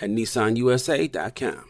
at nissanusa.com.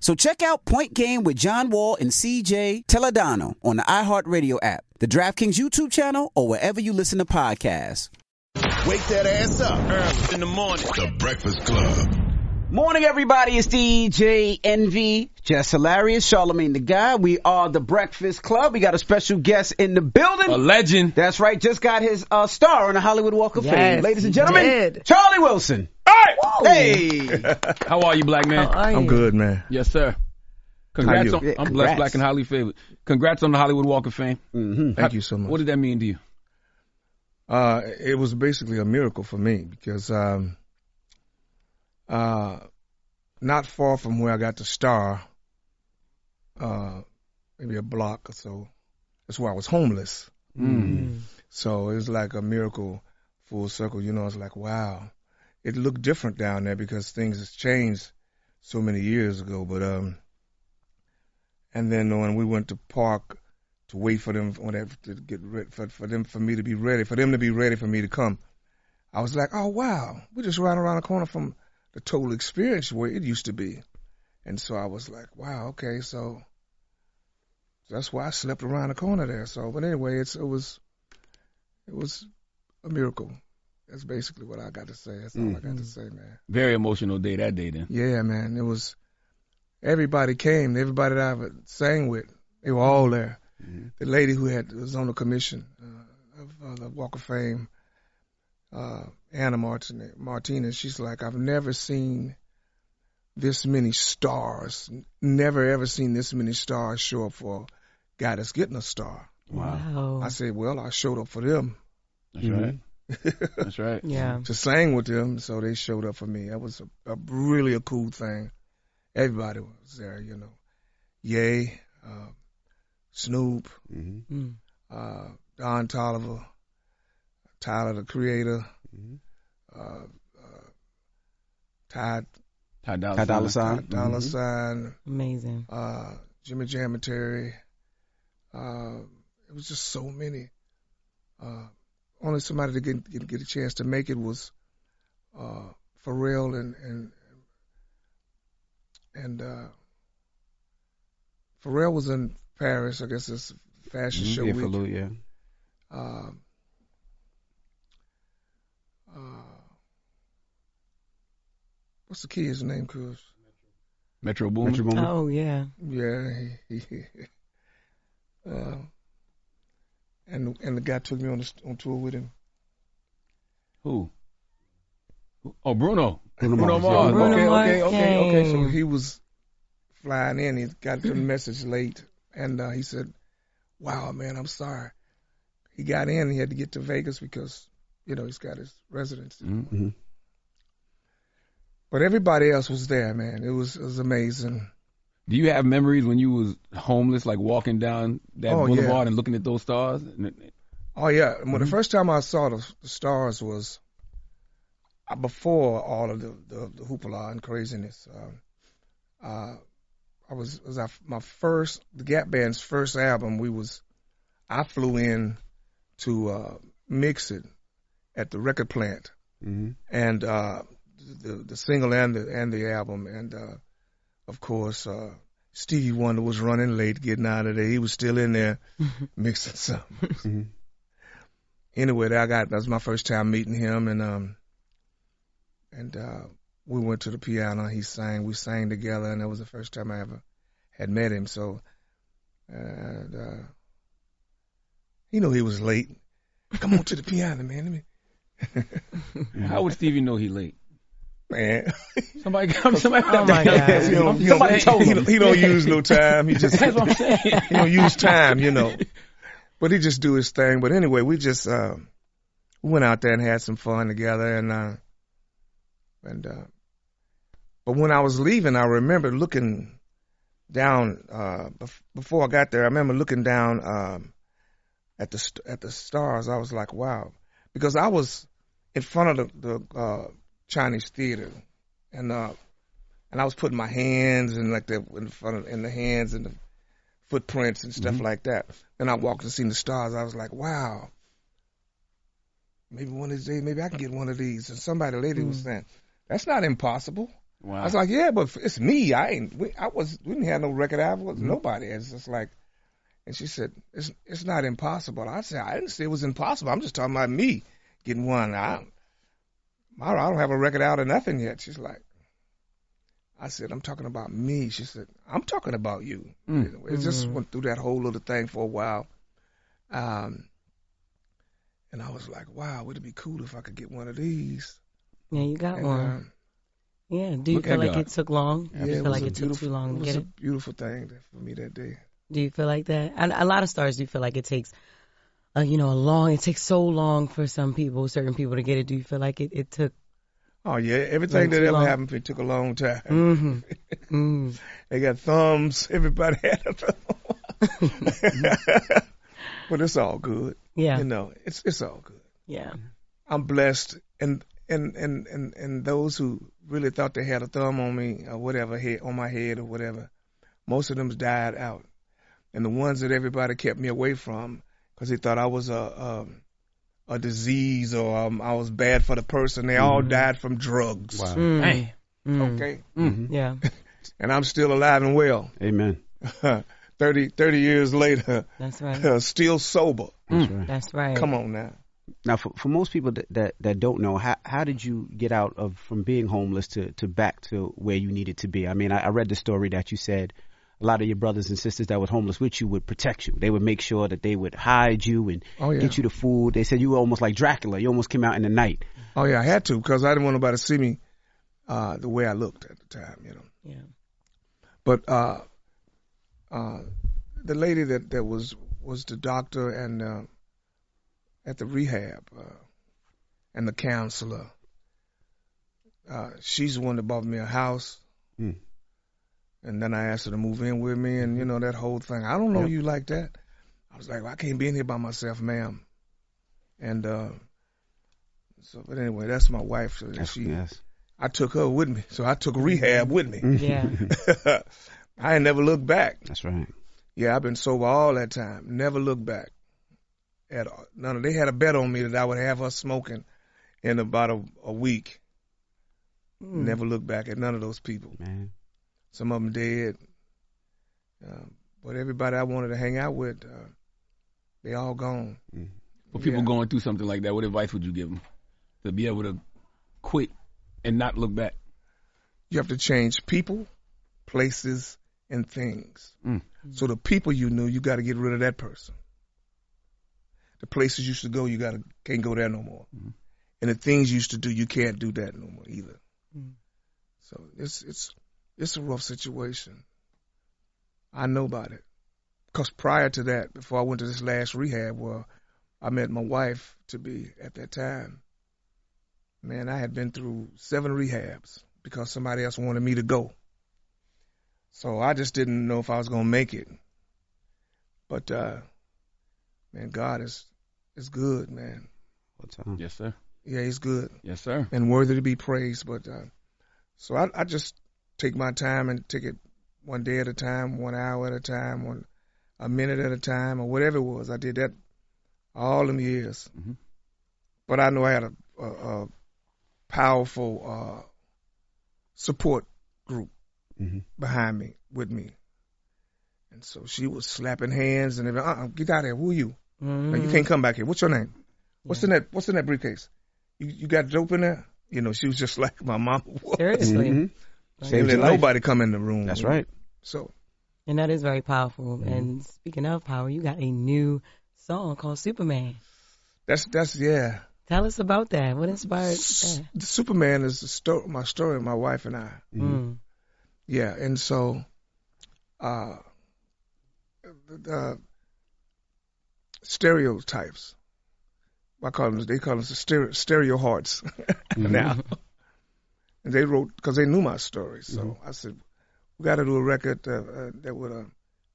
So check out Point Game with John Wall and CJ Toledano on the iHeartRadio app, the DraftKings YouTube channel, or wherever you listen to podcasts. Wake that ass up early in the morning. The Breakfast Club. Morning, everybody. It's DJ Envy, Jess Hilarious, Charlemagne the God. We are the Breakfast Club. We got a special guest in the building. A legend. That's right. Just got his uh, star on the Hollywood Walk of Yes, Fame. Ladies and gentlemen, did. Charlie Wilson. Hey! How are you, black man? You? I'm good, man. Yes, sir. Congrats you? on. I'm congrats. blessed, black, and highly favored. Congrats on the Hollywood Walk of Fame. Mm-hmm. Thank you so much. What did that mean to you? Uh, it was basically a miracle for me because um, uh, not far from where I got to star, uh, maybe a block or so, that's where I was homeless. Mm. So it was like a miracle full circle. You know, it's like, wow. It looked different down there because things has changed so many years ago. But, um, and then when we went to park to wait for them when they, to get ready, for, for them, for me to be ready, for them to be ready for me to come, I was like, oh, wow, we're just right around the corner from the total experience where it used to be. And so I was like, wow, okay, so that's why I slept around the corner there. So, but anyway, it's, it was, it was a miracle. That's basically what I got to say. That's all I got to say, man. Very emotional day that day. Then. Yeah, man. It was everybody came. Everybody that I ever sang with, they were all there. The lady who had was on the commission uh, of uh, the Walk of Fame, uh, Anna Martinez, Martinez. She's like, I've never seen this many stars. Never ever seen this many stars show up for a guy that's getting a star. Wow. I said, well, I showed up for them That's right. That's right. Yeah. to sing with them, so they showed up for me. That was a, a really a cool thing. Everybody was there, you know. Yay, uh, Snoop, Mm. uh, Don Toliver, Tyler the Creator, Mm-hmm. uh, uh, Ty, Ty Dolla Ty Dolla Sign. Sign. Ty Dolla Mhm. Sign, Amazing. uh, Jimmy Jam and Terry. Uh, it was just so many. Uh, only somebody to get, get get a chance to make it was uh, Pharrell and and and uh, Pharrell was in Paris. I guess it's fashion Mhm. show Yeah, week. for Lou, yeah. uh, uh, what's the kid's name, Cuz? Metro Boomin. Metro Boomin. Oh yeah. Yeah, he, he, uh, and and the guy took me on the, on tour with him. Who? Who? Oh, Bruno. Bruno Bruno Mars, Mars. Bruno okay, Mars okay, okay, okay. So he was flying in. He got the message late, and uh, he said, "Wow, man, I'm sorry." He got in. He had to get to Vegas because you know he's got his residence. Mhm. But everybody else was there, man. It was it was amazing. Do you have memories when you was homeless, like walking down that Oh, boulevard yeah. and looking at those stars? Oh yeah, when the first time I saw the, the stars was uh, before all of the, the, the hoopla and craziness. Um, uh, I was was I, my first the Gap Band's first album. We was I flew in to uh, mix it at the record plant, Mhm. and uh, the the single and the and the album, and uh, of course uh, Stevie Wonder was running late, getting out of there. He was still in there mixing something Mhm. anyway, I got that was my first time meeting him, and um, and uh, we went to the piano. He sang, we sang together, and that was the first time I ever had met him. So, and uh, he knew he was late. Come on to the piano, man. Let me, How would Stevie know he late? man. Somebody come. Somebody. Oh, my God. He don't, he Somebody don't, told him. don't- he don't use no time. He just That's what I'm saying. he don't use time, you know. But he just do his thing. But anyway, we just uh, went out there and had some fun together, and uh, and uh, but when I was leaving, I remember looking down uh, bef- before I got there. I remember looking down um, at the st- at the stars. I was like, wow, because I was in front of the, the uh, Chinese theater, and uh, and I was putting my hands and like the in front of in the hands and the footprints and stuff like that. Then I walked and seen the stars. I was like, wow. Maybe one of these days, maybe I can get one of these. And somebody, lady, was saying, "That's not impossible." Wow. I was like, "Yeah, but it's me. I ain't. We, I was. We didn't have no record album. Mm-hmm. Nobody." It's just like, and she said, "It's it's not impossible." I said, "I didn't say it was impossible. I'm just talking about me getting one. I, I don't have a record out or nothing yet." She's like, I said, I'm talking about me. She said, I'm talking about you. Mm. It just went through that whole little thing for a while. Um, and I was like, wow, would it be cool if I could get one of these? Yeah, you got And, one. um, Yeah. Do you feel like God. it took long? yeah, Do you it feel like it took too long It to was get a it? beautiful thing for me that day. Do you feel like that? And a lot of stars, do feel like it takes, uh, you know, a long, it takes so long for some people, certain people to get it. Do you feel like it, it took, Oh yeah, everything that ever long. happened, it took a long time. mm-hmm, mm, They got thumbs. Everybody had a thumb. but it's all good. yeah, You know, it's it's all good. yeah, I'm blessed, and and and and and those who really thought they had a thumb on me or whatever, head on my head or whatever, most of them died out, and the ones that everybody kept me away from because they thought I was a um, a disease or um, I was bad for the person, they all died from drugs. Wow. mm, Hey. mm, Okay, Mhm. yeah, and I'm still alive and well. Amen. 30, 30 years later, that's right, still sober. That's right. that's right. Come on now. Now, for, for most people that, that, that don't know, how, how did you get out of from being homeless to, to back to where you needed to be? I mean, I, I read the story that you said a lot of your brothers and sisters that were homeless with you would protect you. They would make sure that they would hide you and Oh, yeah. get you the food. They said you were almost like Dracula. You almost came out in the night. Oh yeah, I had to because I didn't want nobody to see me uh, the way I looked at the time. You know. Yeah, But uh, uh, the lady that, that was was the doctor and uh, at the rehab uh, and the counselor, uh, she's the one that bought me a house. Hmm. And then I asked her to move in with me, and you know that whole thing. I don't know Yep. you like that. I was like, well, I can't be in here by myself, ma'am. And uh, so, but anyway, that's my wife. So That's, she, yes. I took her with me, so I took rehab with me. yeah, I ain't never looked back. That's right. Yeah, I've been sober all that time. Never looked back. At all. None of they had a bet on me that I would have her smoking in about a, a week. Mm. Never looked back at none of those people. Man. Some of them dead. Uh, but everybody I wanted to hang out with, uh, they all gone. Mm. For people Yeah. going through something like that, what advice would you give them to be able to quit and not look back? You have to change people, places, and things. Mm. So the people you knew, you got to get rid of that person. The places you used to go, you got to can't go there no more. And the things you used to do, you can't do that no more either. So it's it's it's a rough situation. I know about it. Cause prior to that, before I went to this last rehab, where I met my wife to be at that time, man, I had been through seven rehabs because somebody else wanted me to go. So I just didn't know if I was gonna make it. But uh man, God is is good, man. Yes, sir. Yeah, he's good. Yes, sir. And worthy to be praised. But uh so I, I just take my time and take it one day at a time, one hour at a time, one a minute at a time, or whatever it was. I did that all them years. Mm-hmm. But I know I had a, a, a powerful uh, support group mm-hmm. behind me, with me. And so she was slapping hands and everything. Uh-uh, get out of here. Who are you? Man, you can't mm-hmm. come back here. What's your name? What's in that? What's in that briefcase? You you got dope in there? You know, she was just like my mom was. Seriously. She Saved didn't let life. nobody come in the room. That's right. So And that is very powerful. And speaking of power, you got a new song called Superman. that's that's yeah. Tell us about that. What inspired that? Superman is the story, my story, my wife and I. Mm. Yeah, and so, uh, the, the stereotypes. I call them. They call them the stereo, stereo hearts now. And they wrote because they knew my story. So I said, we got to do a record uh, uh, that would uh,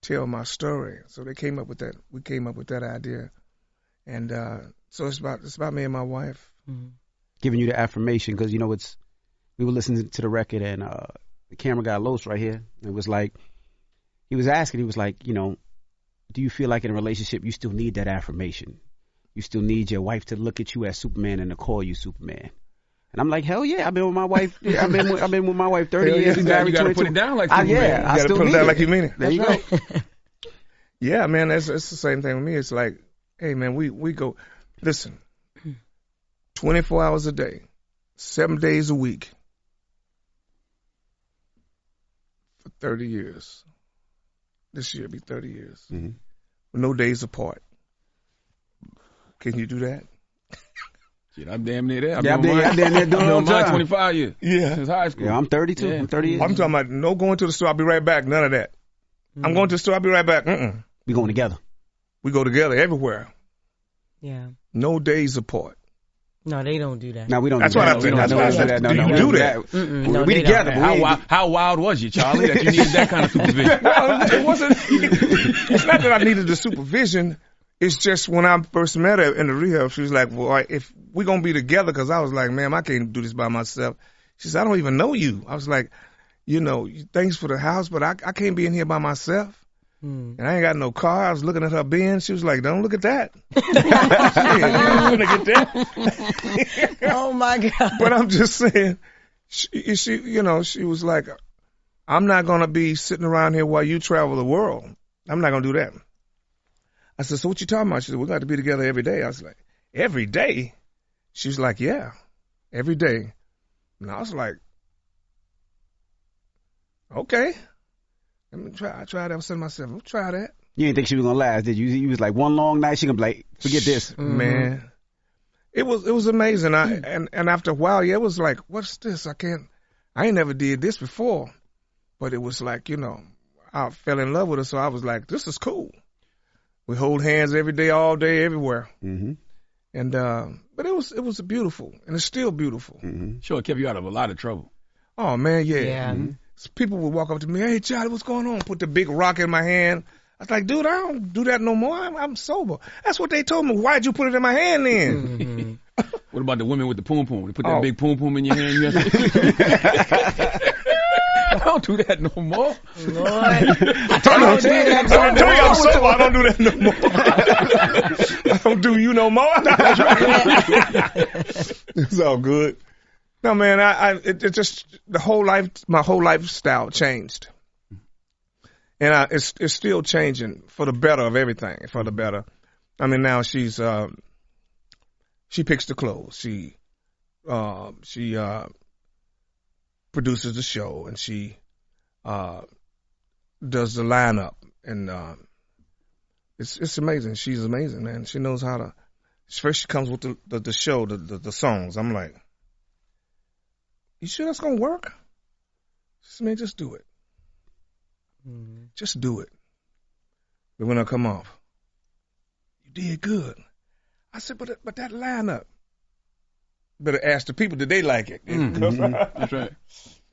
tell my story. So they came up with that. We came up with that idea, and uh, so it's about it's about me and my wife. giving you the affirmation because you know it's we were listening to the record and uh the camera guy Los right here and it was like he was asking he was like you know do you feel like in a relationship you still need that affirmation you still need your wife to look at you as Superman and to call you Superman and I'm like hell yeah I've been with my wife yeah, I've been with, I've been with my wife 30 Hell yeah, years you married you gotta 22. put it down like I, yeah You I gotta still put it down like you mean it. there you That's go Yeah, man, that's it's the same thing with me. It's like, hey, man, we we go, listen, twenty four hours a day, seven days a week, for thirty years. This year be thirty years, Mm-hmm. no days apart. Can you do that? Shit, I'm damn near there. I've Yeah, I'm been damn- I'm damn near doing it I've the been mine 25 years. Yeah. Since high school. yeah I'm 32 Yeah. I'm 30 I'm talking about no going to the store. I'll be right back. None of that. I'm mm. going to the store. I'll be right back. Mm-mm. we going together We go together everywhere. Yeah. No days apart. No, they don't do that. no we don't That's do what that. I'm We saying. That's we what I'm saying. No, Do no, you do don't that? We no, we together don't. but we How, ain't- wild, how wild was you, Charlie, that you needed that kind of supervision? well, it wasn't. it's not that I needed the supervision. It's just when I first met her in the rehab, she was like, "Well, if we're gonna be together," because I was like, "Man, I can't do this by myself." She said, "I don't even know you." I was like, "You know, thanks for the house, but I, I can't be in here by myself." Mm. And I ain't got no car. I was looking at her Benz. She was like, "Don't look at that." yeah, you look at that. Oh my God. but I'm just saying, she, she, you know, she was like, I'm not gonna be sitting around here while you travel the world. I'm not gonna do that. I said, so what you talking about? She said, we got to be together every day. I was like, every day? She was like, yeah, every day. And I was like, okay. Let me try. I tried that. I said to myself, I'll try that. you didn't think she was gonna last did you you was like one long night she gonna be like forget this man. It was it was amazing. I mm. and and after a while, yeah, it was like, what's this? I can't. I ain't never did this before, but it was like you know, I fell in love with her, so I was like, this is cool. We hold hands every day, all day, everywhere, mm-hmm. and uh, but it was it was beautiful, and it's still beautiful. Mm-hmm. Sure, it kept you out of a lot of trouble. Oh man, yeah. Yeah. So people would walk up to me, hey Charlie, what's going on? Put the big rock in my hand. I was like, dude, I don't do that no more. I'm, I'm sober. That's what they told me. Why'd you put it in my hand then? What about the women with the poom poom? They put that Oh. big poom poom in your hand. You have to... I don't do that no more. Lord. I told you, I told I'm sober. I don't do that no more. I don't do you no more. it's all good. No, man, I, I it, it just the whole life, my whole lifestyle changed, and I, it's it's still changing for the better of everything, for the better. I mean, now she's uh, she picks the clothes. She uh, she uh, produces the show and she uh, does the lineup and uh, it's it's amazing. She's amazing, man. She knows how to. First, she comes with the the, the show, the, the the songs. I'm like, you sure that's gonna work? She said, man, just do it. Mm-hmm. Just do it. But when I come off, you did good. I said, but but that lineup. Better ask the people, did they like it? Mm-hmm. That's right.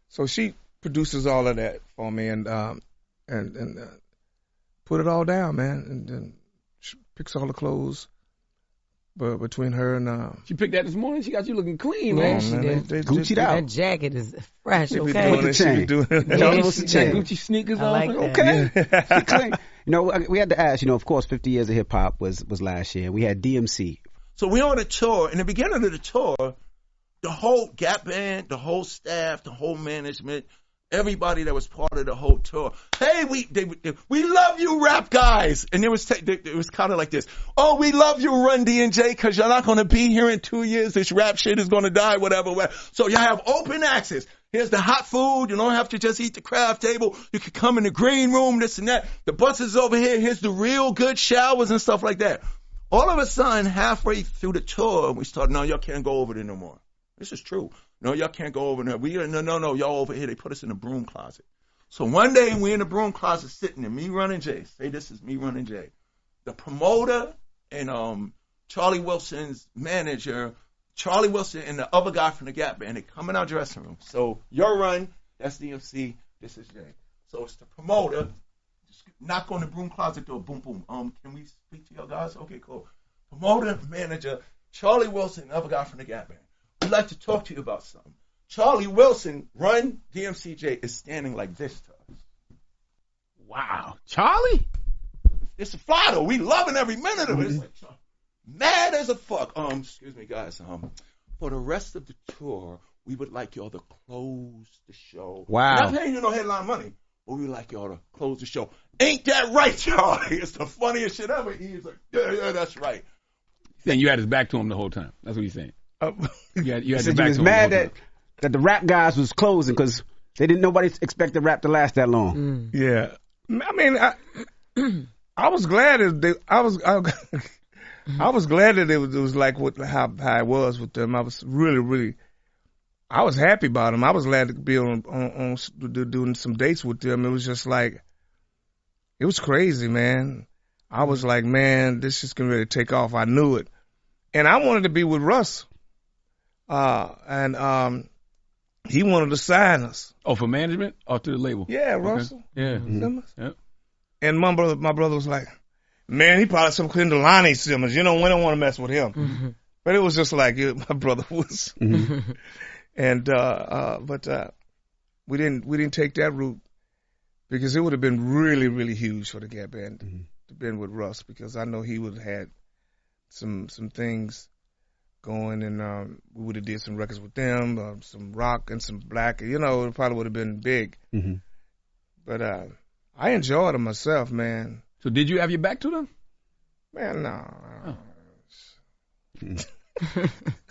So she produces all of that for me and um and and uh, put it all down, man, and then she picks all the clothes. But between her and uh, She picked that this morning. She got you looking clean, Yeah, man. she man, did. they- they- Gucci'd they- out. That jacket is fresh, She okay? doing it, she be chain. doing it. Y'all what's the Got chain. Gucci sneakers I on. like that. Okay. She clean. You know, we had to ask, you know, of course, 50 years of hip hop was, was last year. We had DMC. So we on a tour. In the beginning of the tour, the whole Gap Band, the whole staff, the whole management, everybody that was part of the whole tour. Hey, we they, they- we love you, rap guys. And it was they- it was kind of like this. Oh, we love you, Run D and J, because you're not going to be here in two years. This rap shit is going to die, whatever. whatever. So you have open access. Here's the hot food. You don't have to just eat the craft table. You can come in the green room, this and that. The bus is over here. Here's the real good showers and stuff like that. All of a sudden, halfway through the tour, we started, no, y'all can't go over there no more. This is true. No, y'all can't go over there. We no, no, no, y'all over here. They put us in the broom closet. So one day we're in the broom closet sitting there, me running Jay. Say this is me running Jay. The promoter and um Charlie Wilson's manager, Charlie Wilson and the other guy from the Gap Band, they come in our dressing room. So your run, that's DMC, this is Jay. So it's the promoter. Knock on the broom closet door, boom, boom. Um, can we speak to your guys? Okay, cool. Promoter, manager, Charlie Wilson, and the other guy from the Gap Band. We'd like to talk to you about something. Charlie Wilson, run DMCJ, is standing like this to us. Wow. Charlie? It's a fly though. We loving every minute of it. It's like, mad as a fuck. Um, excuse me, guys. Um, for the rest of the tour, we would like y'all to close the show. Wow. Not paying you no headline money, but we would like y'all to close the show. Ain't that right, Charlie? It's the funniest shit ever. He's like, yeah, yeah, that's right. Saying you had his back to him the whole time. That's what he's saying. Uh, You had, you He had said his you back was to him mad the whole that, that the rap guys was closing because they didn't nobody expected rap to last that long. Yeah, I mean, I, I was glad that they, I was, I, I was glad that it was, it was like what how how it was with them. I was really, really, I was happy about them. I was glad to be on on, on doing some dates with them. It was just like, it was crazy, man. I was like, man, this is gonna really take off. I knew it, and I wanted to be with Russ, uh, and um, he wanted to sign us. Oh, for management or to the label? Yeah, Okay. Russell. Yeah. Simmons. Yep. And my brother, my brother was like, man, he probably some Lonnie Simmons. You know, we don't want to mess with him. But it was just like it, my brother was. And uh, uh, but uh, we didn't we didn't take that route because it would have been really really huge for the Gap Band to been with Russ because I know he would have had some some things going and um, we would have did some records with them, uh, some rock and some black. You know, it probably would have been big. Mm-hmm. But uh, I enjoyed it myself, man. So did you have your back to them? Man, no.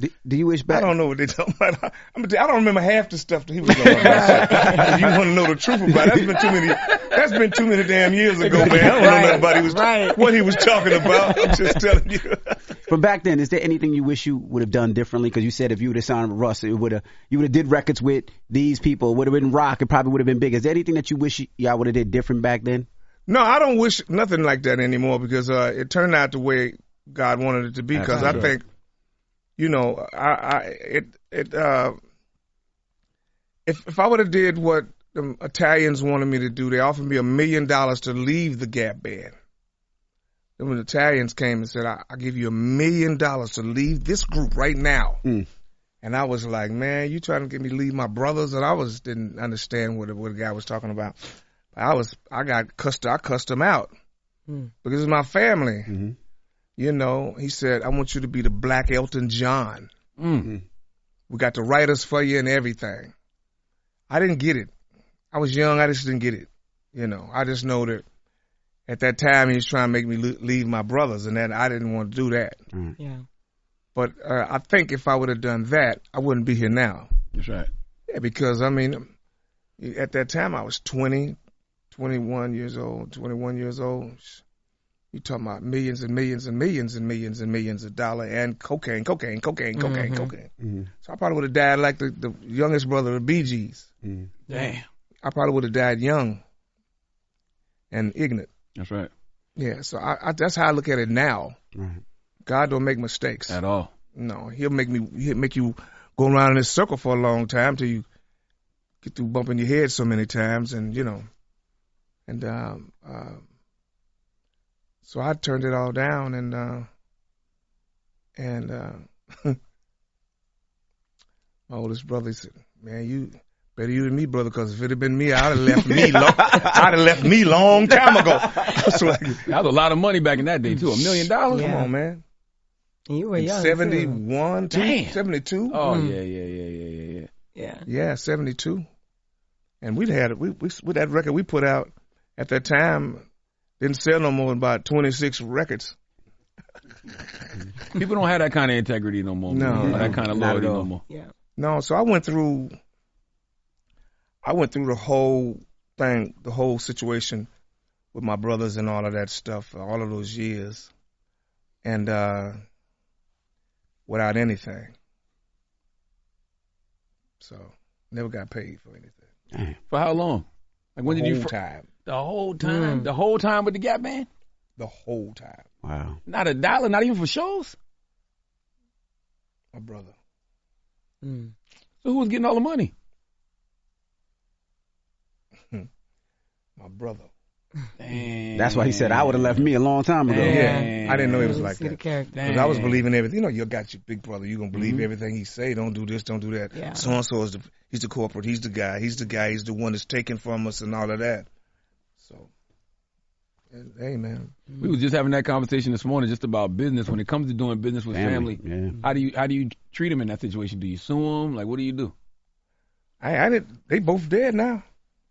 Do, do you wish back? I don't know what they talking about. I, I'm gonna tell you, I don't remember half the stuff that he was talking about. You want to know the truth about it, that's been too many. That's been too many damn years ago, man. I don't know nothing about he was, what he was talking about. I'm just telling you. But back then, is there anything you wish you would have done differently? Because you said if you would have signed with Russ, it would have you would have did records with these people. Would have been rock. It probably would have been big. Is there anything that you wish y'all would have did different back then? No, I don't wish nothing like that anymore because uh, it turned out the way God wanted it to be. Because I think, you know, I, I it it uh, if if I would have did what the Italians wanted me to do, they offered me a million dollars to leave the Gap Band. Then when the Italians came and said, I, "I'll give you a million dollars to leave this group right now," Mm. and I was like, "Man, you trying to get me to leave my brothers?" And I was didn't understand what the, what the guy was talking about. I was I got cussed I cussed him out Mm. because it's my family. Mm-hmm. You know, he said, I want you to be the black Elton John. Mm. We got the writers for you and everything. I didn't get it. I was young. I just didn't get it. You know, I just know that at that time he was trying to make me leave my brothers and that I didn't want to do that. Yeah. But uh, I think if I would have done that, I wouldn't be here now. That's right. Yeah, because I mean, at that time I was 20, 21 years old, 21 years old. You talking about millions and millions and millions and millions and millions of dollars and cocaine, cocaine, cocaine, cocaine, Mhm. cocaine. Mhm. So I probably would have died like the, the youngest brother of the Bee Gees. Damn. I probably would have died young and ignorant. That's right. Yeah, so I, I, that's how I look at it now. Right. God don't make mistakes at all. No, He'll make me he'll make you go around in this circle for a long time till you get through bumping your head so many times, and you know, and um, uh, so I turned it all down, and uh, and uh, my oldest brother said, "Man, you." Better you than me, brother, because if it had been me, I'd have left me. Long, I'd have left me long time ago. so like, That was a lot of money back in that day too. A million dollars. Come on, man. You were young. too. 71, two, Damn. 72. Oh Mm. yeah, yeah, yeah, yeah, yeah, yeah. Yeah. Yeah, 72. And we'd had it we, we with that record we put out at that time didn't sell no more than about 26 records. People don't have that kind of integrity no more. No, no, that kind of loyalty no more. Yeah. No, so I went through I went through the whole thing, the whole situation with my brothers and all of that stuff, all of those years. And uh without anything. So, never got paid for anything. For how long? Like when the did you? whole fir- time. The whole time. Mm. The whole time with the Gap Band. The whole time. Wow. Not a dollar. Not even for shows. My brother. Mm. So who was getting all the money? My brother. That's why he said I would have left me a long time ago. Yeah, I didn't know he was like See that. character. Because I was believing everything. You know, you got your big brother. You gonna believe Mm-hmm. everything he say. Don't do this. Don't do that. Yeah. So and so is the he's the corporate. He's the guy. He's the guy. He's the one that's taking from us and all of that. So, and, hey man, We was just having that conversation this morning, just about business. When it comes to doing business with Family, family, yeah. how do you how do you treat them in that situation? Do you sue them? Like, what do you do? I I did. They both dead now.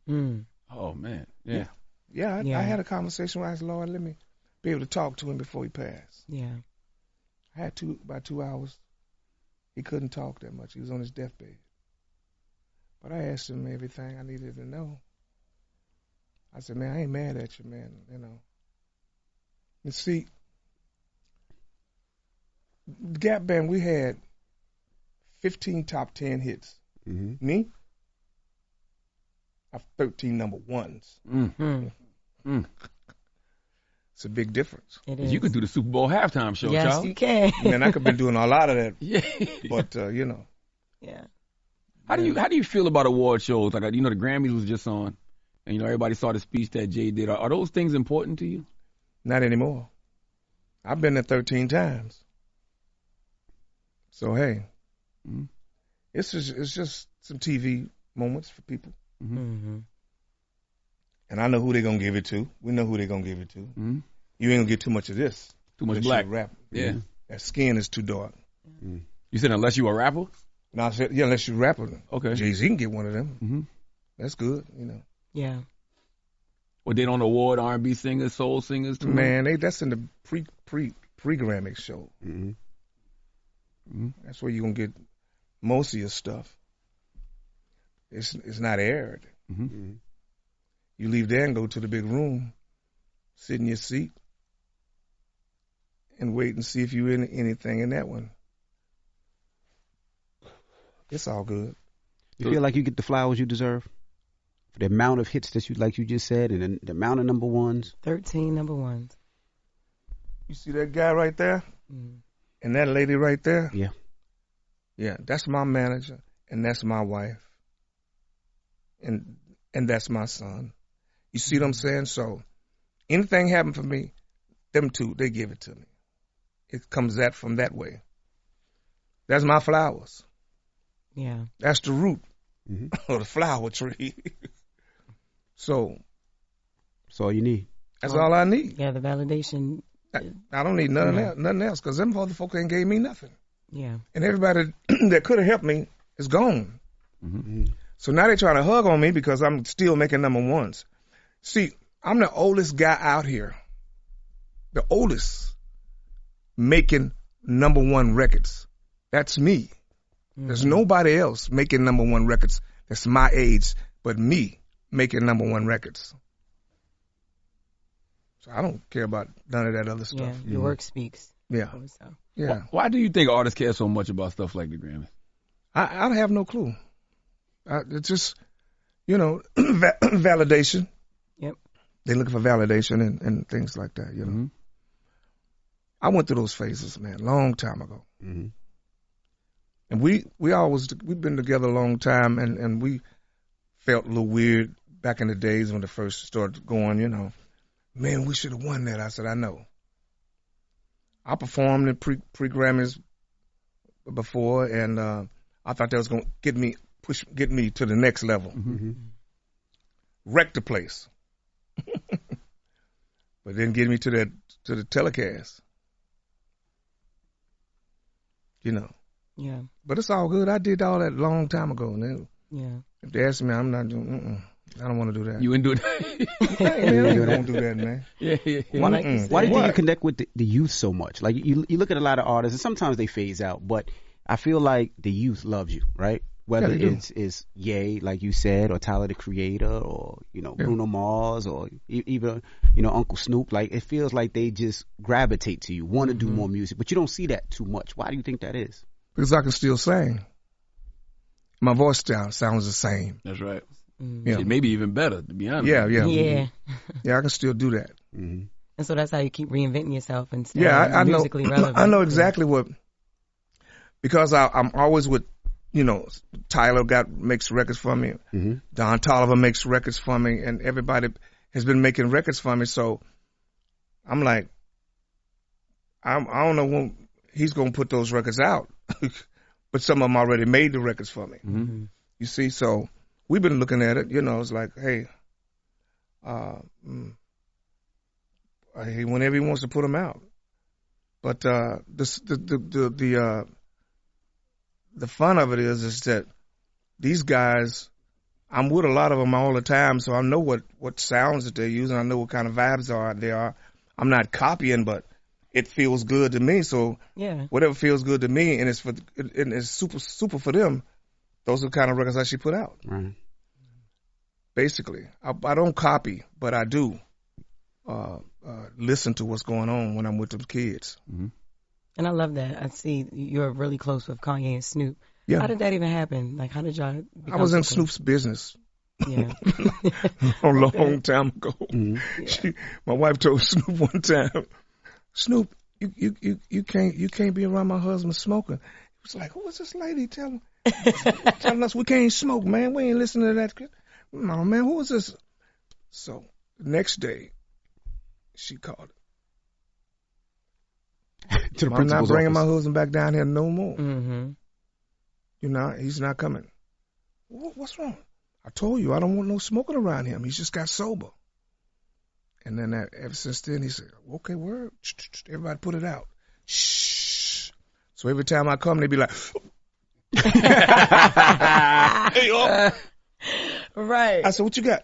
Mm. Oh man, yeah. Yeah, I, Yeah. I had a conversation with I said, Lord, let me be able to talk to him before he passed. Yeah. I had two about two hours. He couldn't talk that much. He was on his deathbed. But I asked him everything I needed to know. I said, man, I ain't mad at you, man. You know. And see, Gap Band, we had 15 top 10 hits. Mm-hmm. Me, I have 13 number ones. Mm. Mm. Mm. It's a big difference. It 'Cause. You could do the Super Bowl halftime show, child. Yes, child. you can. Man, I could have been doing a lot of that, Yeah. but uh, you know, yeah. How do you how do you feel about award shows? Like you know, the Grammys was just on, and you know everybody saw the speech that Jay did. Are, are those things important to you? not anymore. I've been there 13 times. So hey, Mhm. it's just it's just some TV moments for people, Mm-hmm. and I know who they're gonna give it to. We know who they're gonna give it to. Mm-hmm. You ain't gonna get too much of this. Too much black. you Rap. Yeah. That skin is too dark. You said unless you a rapper. No, I said yeah, unless you rapper. Okay. Jay Z can get one of them. Mm-hmm. That's good, you know. Yeah. Or they don't award R and B singers, soul singers too. Man, they that's in the pre pre pre Grammy show. Mm-hmm. Mhm. That's where you're gonna get most of your stuff. It's it's not aired. Mm-hmm. You leave there and go to the big room, sit in your seat, and wait and see if you in anything in that one. It's all good. You feel like you get the flowers you deserve for the amount of hits that you, like you just said, and the, the amount of number ones. 13 number ones. You see that guy right there, Mm. and that lady right there. Yeah. Yeah, that's my manager, and that's my wife, and and that's my son. You see what I'm saying? So, anything happen for me, them two they give it to me. It comes that from that way. That's my flowers. Yeah. That's the root Mhm. of the flower tree. so That's all you need. that's Oh. all I need. Yeah, the validation. I, I don't need nothing Yeah. else, nothing else, because them other motherfuckers ain't gave me nothing, Yeah. and everybody that could have helped me is gone. Mm-hmm. So now they're trying to hug on me because I'm still making number ones. See, I'm the oldest guy out here. The oldest making number one records. That's me. There's Mm-hmm. nobody else making number one records that's my age but me making number one records. So I don't care about none of that other Yeah, stuff. your work speaks. Yeah. So. Yeah. Why, why do you think artists care so much about stuff like the Grammys? I, I have no clue. I, it's just, you know, validation. Yep. They looking for validation and, and things like that, you know. Mm-hmm. I went through those phases, man, long time ago. Mhm. And we we always we've been together a long time, and and we felt a little weird back in the days when it first started going. You know, man, we should have won that. I said, I know. I performed in pre pre Grammys before, and uh, I thought that was gonna get me push get me to the next level. Mm-hmm. Wreck the place, but then get me to that to the telecast. You know. Yeah. But it's all good. I did all that a long time ago. Then Yeah. if they ask me, I'm not doing. Mm-mm, I don't want to do that. You wouldn't do it. Hey, man, I don't do that, man. yeah, yeah, yeah. Why, why do you think you connect with the, the youth so much? Like you, you look at a lot of artists, and sometimes they phase out, but I feel like the youth loves you, right? Whether they do. it's it's Ye, like you said, or Tyler the Creator, or you know Yeah. Bruno Mars, or e- even you know Uncle Snoop. Like it feels like they just gravitate to you, want to do mm-hmm. more music, but you don't see that too much. Why do you think that is? Because I can still sing. My voice style sounds the same. That's right. Mm. Yeah. Maybe even better, to be honest. Yeah, yeah. Yeah. Yeah, I can still do that. Mm-hmm. And so that's how you keep reinventing yourself and staying Yeah, I, I know. relevant. I know exactly what. Because I, I'm always with, you know, Tyler got makes records for me. Mm-hmm. Don Toliver makes records for me, and everybody has been making records for me. So I'm like, I'm, I don't know when he's gonna put those records out, but some of them already made the records for me. Mm-hmm. You see, so we've been looking at it. You know, it's like, hey, uh, mm, uh, hey, whenever he wants to put them out. But uh, this, the the the the uh, the fun of it is is that these guys, I'm with a lot of them all the time, so I know what what sounds that they're using. I know what kind of vibes are they are. I'm not copying, but it feels good to me. So Yeah. whatever feels good to me, and it's for and it's super super for them. Those are the kind of records I should put out. Right. Basically, I, I don't copy, but I do uh, uh, listen to what's going on when I'm with the kids. And I love that. I see you're really close with Kanye and Snoop. Yeah. How did that even happen? Like, how did y'all? I was in? Snoop's business Yeah. a long time ago. She, my wife told Snoop one time, Snoop, you, you, you, you can't you can't be around my husband smoking. He was like, who is this lady telling telling us we can't smoke, man? We ain't listening to that. No, man, who is this? So the next day, she called. To the I'm not bringing my husband back down here no more. Mm-hmm. You know, he's not coming. What, what's wrong? I told you I don't want no smoking around him. He's just got sober. And then that, ever since then, he said, "Okay, word. Everybody put it out." Shh. So every time I come, they be like, "Hey, oh." Right. I said, "What you got?"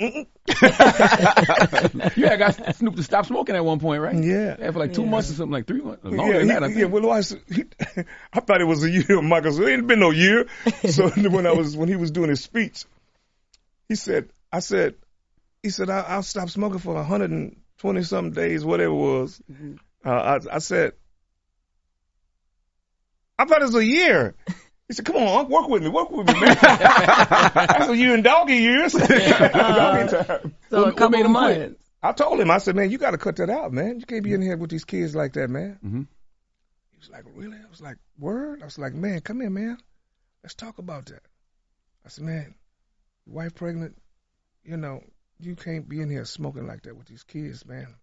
Mm-mm. you had got Snoop to stop smoking at one point, right? Yeah. Yeah, for like two months or something, like three months. Longer yeah, than he- that, I yeah. think. Well, I, s- he- I thought it was a year, Michael. So it ain't been no year. So when I was when he was doing his speech, he said, "I said, he said I, I'll stop smoking for 120 something days, whatever it was." Uh, I, I said, "I thought it was a year." He said, "Come on, work with me, work with me, man." That's a year in doggy years. doggy time. So a couple of months. I told him, I said, man, you got to cut that out, man. You can't be in here with these kids like that, man. Mm-hmm. He was like, really? I was like, word? I was like, man, come here, man. Let's talk about that. I said, man, wife pregnant, you know, you can't be in here smoking like that with these kids, man.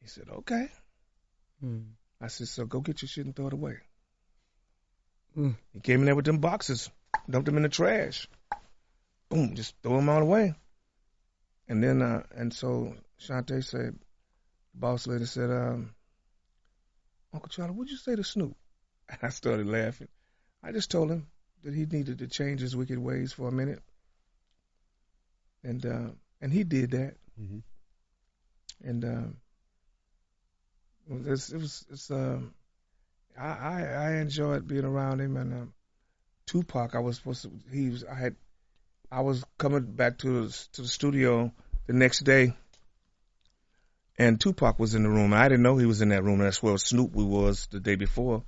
He said, okay. Mm. I said, so go get your shit and throw it away. Mm. He came in there with them boxes, dumped them in the trash. Boom, just throw them all away. And then, uh, and so Shante said, boss lady said, um, Uncle Charlie, what'd you say to Snoop? And I started laughing. I just told him that he needed to change his wicked ways for a minute. And, uh, and he did that. Mhm. And, um, it was it's um I, I I enjoyed being around him and um, Tupac. I was supposed to he was I had I was coming back to the, to the studio the next day, and Tupac was in the room. I didn't know he was in that room. That's where Snoop was the day before.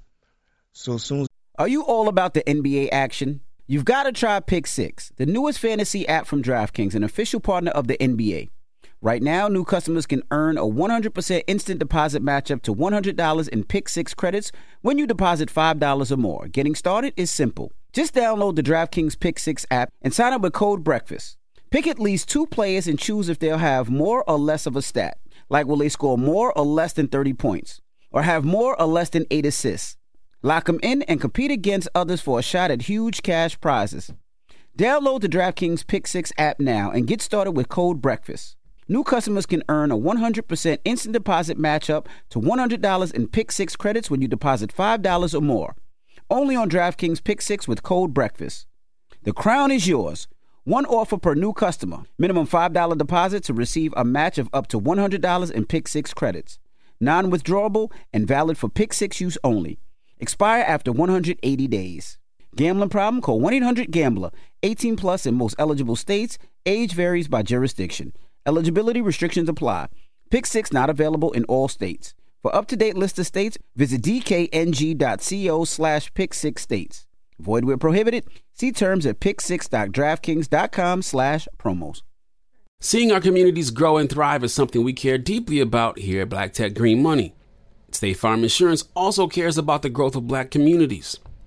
So soon as Are you all about the NBA action? You've got to try Pick Six, the newest fantasy app from DraftKings, an official partner of the NBA. Right now, new customers can earn a 100% instant deposit match up to $100 in Pick Six credits when you deposit $5 or more. Getting started is simple. Just download the DraftKings Pick Six app and sign up with code BREAKFAST. Pick at least two players and choose if they'll have more or less of a stat, like will they score more or less than 30 points, or have more or less than 8 assists. Lock them in and compete against others for a shot at huge cash prizes. Download the DraftKings Pick Six app now and get started with code BREAKFAST. New customers can earn a 100% instant deposit match up to $100 in Pick Six credits when you deposit $5 or more. Only on DraftKings Pick Six with Cold BREAKFAST. The crown is yours. One offer per new customer. Minimum $5 deposit to receive a match of up to $100 in Pick Six credits. Non withdrawable and valid for Pick Six use only. Expire after 180 days. Gambling problem? Call 1 800 Gambler. 18 plus in most eligible states. Age varies by jurisdiction. Eligibility restrictions apply. Pick Six not available in all states. For up to date list of states, visit dkng.co slash pick six states. Void where prohibited. See terms at pick6.draftkings.com slash promos. Seeing our communities grow and thrive is something we care deeply about here at Black Tech Green Money. State Farm Insurance also cares about the growth of black communities.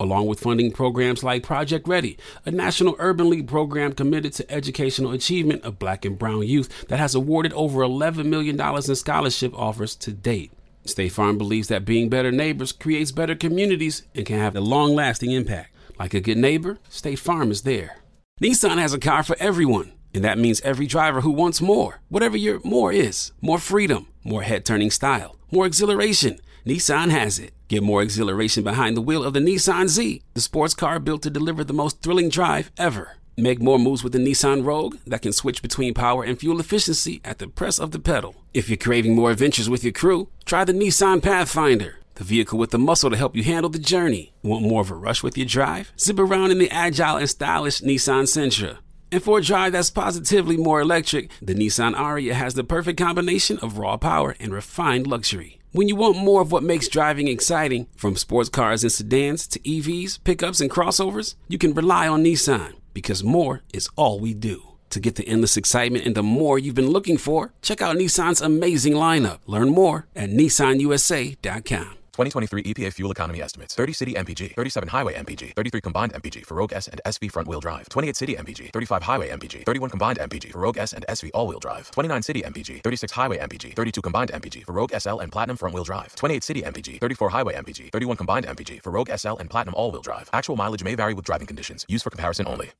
along with funding programs like Project Ready, a national urban league program committed to educational achievement of black and brown youth that has awarded over $11 million in scholarship offers to date. State Farm believes that being better neighbors creates better communities and can have a long lasting impact. Like a good neighbor, State Farm is there. Nissan has a car for everyone, and that means every driver who wants more. Whatever your more is more freedom, more head turning style, more exhilaration. Nissan has it. Get more exhilaration behind the wheel of the Nissan Z, the sports car built to deliver the most thrilling drive ever. Make more moves with the Nissan Rogue that can switch between power and fuel efficiency at the press of the pedal. If you're craving more adventures with your crew, try the Nissan Pathfinder, the vehicle with the muscle to help you handle the journey. Want more of a rush with your drive? Zip around in the agile and stylish Nissan Sentra. And for a drive that's positively more electric, the Nissan Ariya has the perfect combination of raw power and refined luxury. When you want more of what makes driving exciting, from sports cars and sedans to EVs, pickups, and crossovers, you can rely on Nissan because more is all we do. To get the endless excitement and the more you've been looking for, check out Nissan's amazing lineup. Learn more at nissanusa.com. 2023 EPA fuel economy estimates 30 city MPG, 37 highway MPG, 33 combined MPG for Rogue S and SV front wheel drive, 28 city MPG, 35 highway MPG, 31 combined MPG for Rogue S and SV all wheel drive, 29 city MPG, 36 highway MPG, 32 combined MPG for Rogue SL and Platinum front wheel drive, 28 city MPG, 34 highway MPG, 31 combined MPG for Rogue SL and Platinum all wheel drive. Actual mileage may vary with driving conditions. Used for comparison only.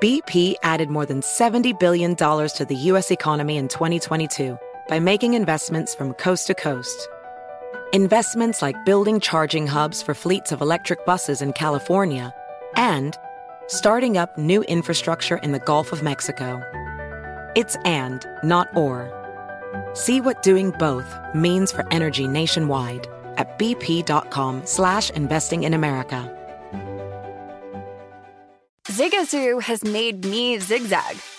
BP added more than $70 billion to the U.S. economy in 2022 by making investments from coast to coast. Investments like building charging hubs for fleets of electric buses in California and starting up new infrastructure in the Gulf of Mexico. It's and, not or. See what doing both means for energy nationwide at bp.com slash investing in America. Zigazoo has made me zigzag.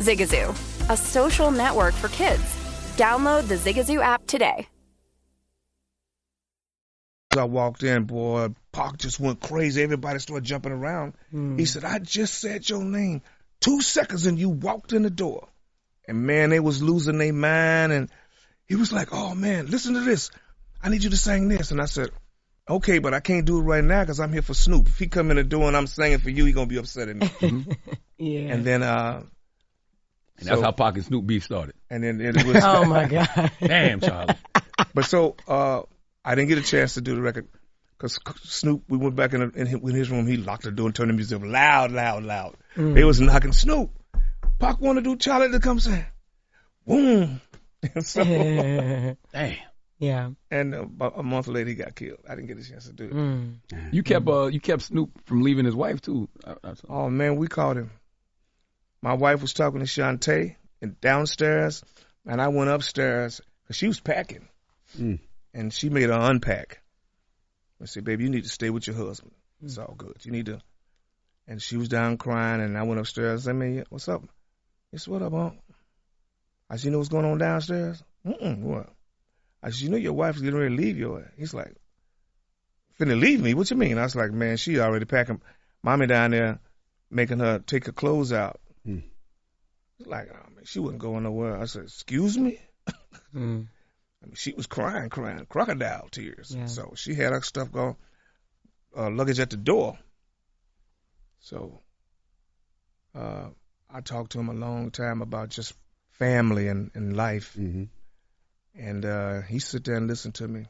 Zigazoo, a social network for kids. Download the Zigazoo app today. I walked in, boy, Pac just went crazy. Everybody started jumping around. He said, I just said your name two seconds and you walked in the door. And man, they was losing their mind. And he was like, oh man, listen to this. I need you to sing this. And I said, okay, but I can't do it right now because I'm here for Snoop. If he come in the door and I'm singing for you, he going to be upset at me. Yeah. And then, uh, And that's how Pac and Snoop beef started. and then it was. Oh my God. Damn, Charlie. But so uh, I didn't get a chance to do the record because Snoop. We went back in, in, his, in his room. He locked the door and turned the music up loud, loud, loud. Mm. They was knocking. Snoop, Pac want to do Charlie to come sing. Boom. So, Damn. yeah. and about a month later, he got killed. I didn't get a chance to do it. Mm. You kept uh you kept Snoop from leaving his wife too. I- I. Oh man, we called him. My wife was talking to Shantae and downstairs, and I went upstairs because she was packing, Mm. and she made her unpack. I said, "Baby, you need to stay with your husband. It's all good. You need to." And she was down crying, and I went upstairs. I mean, what's up? Said, "What up, Unc?" I said, "You know what's going on downstairs?" Mm-mm, what? I said, "You know your wife's getting ready to leave you." He's like, "Finna leave me? What you mean?" I was like, "Man, she already packing. Mommy down there." making her take her clothes out. It's like, oh man, she wasn't going nowhere. I said, excuse me? Mm. I mean, she was crying, crying, crocodile tears. Yeah. So she had her stuff gone, uh, luggage at the door. So uh, I talked to him a long time about just family and, and life. Mm-hmm. And uh, he sit there and listen to me.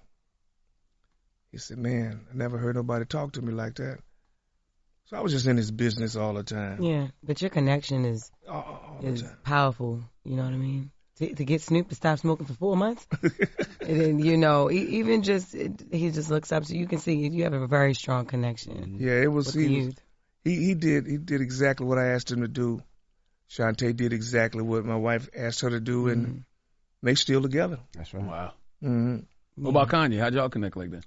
He said, man, I never heard nobody talk to me like that. So I was just in his business all the time. Yeah. But your connection is All, all is powerful. You know what I mean? To, to get Snoop to stop smoking for four months, and then you know, even just it, he just looks up, so you can see you have a very strong connection. Yeah, it was he was, he he did he did exactly what I asked him to do. Shantae did exactly what my wife asked her to do, and Mm-hmm. they still together. That's right. Wow. hmm What about Kanye? How'd y'all connect like that?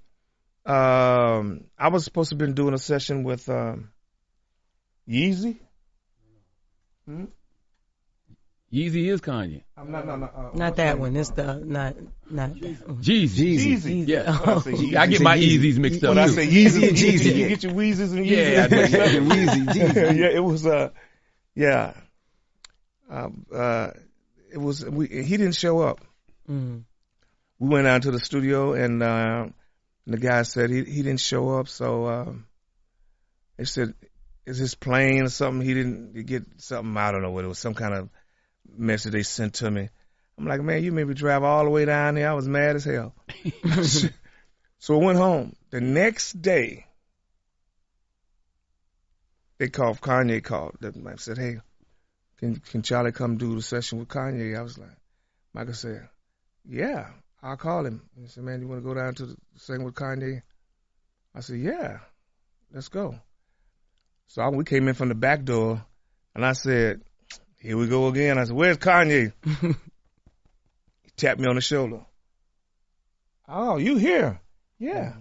Um, I was supposed to have been doing a session with um, Yeezy. Hmm? Yeezy is Kanye. I'm not, no, no, uh, Not that one. It's the not not that one. Jeezy. Yeezy. Yeah. What I say, Yeezy? I get my Yeezys mixed up. When I say Yeezy, Yeezy and you, Jeezy, you get your Weezes and Yeezys. Yeah, I do. Weezy, Jeezy. yeah, it was uh, yeah, uh, uh, it was we. He didn't show up. Mm. we went out to the studio and uh, the guy said he he didn't show up, so um, they said, "Is his plane or something?" He didn't get something. I don't know what it was. Some kind of message they sent to me. I'm like, man, you made me drive all the way down there. I was mad as hell. so I went home. The next day, they called. Kanye called. They said, "Hey, can can Charlie come do the session with Kanye?" I was like, Michael said, "Yeah, I'll call him." He said, "Man, you want to go down to the sing with Kanye?" I said, "Yeah, let's go." So I, we came in from the back door, and I said, "Here we go again." I said, "Where's Kanye?" he tapped me on the shoulder. Oh, you here? Yeah.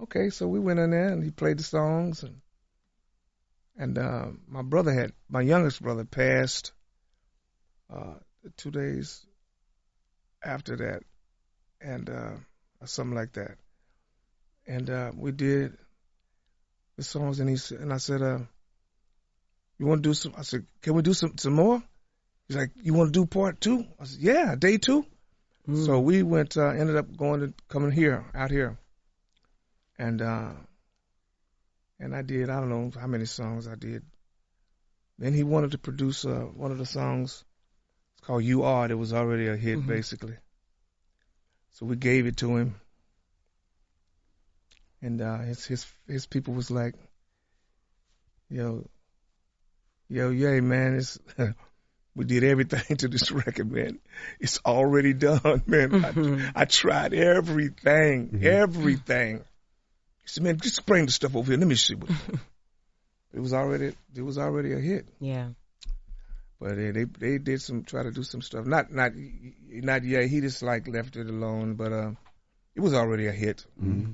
Okay, so we went in there and he played the songs and and uh, my brother had my youngest brother passed uh, two days after that, and uh, something like that. And uh, we did the songs, and he said, and I said, uh, "You want to do some?" I said, "Can we do some some more?" He's like, "You want to do part two? I said, "Yeah, day two. So we went, uh, ended up going to coming here, out here, and uh, and I did. I don't know how many songs I did. Then he wanted to produce uh, one of the songs. It's called "You Are." That was already a hit, Mhm. basically. So we gave it to him, and uh, his his his people was like, "Yo, yo, yay, man! It's we did everything to this record, man. It's already done, man. Mhm. I, I tried everything, Mm-hmm. everything." He said, "Man, just bring the stuff over here. Let me see what." it was already it was already a hit. Yeah. But they, they they did some try to do some stuff. Not not not yet. He just like left it alone. But uh, it was already a hit. Mm-hmm.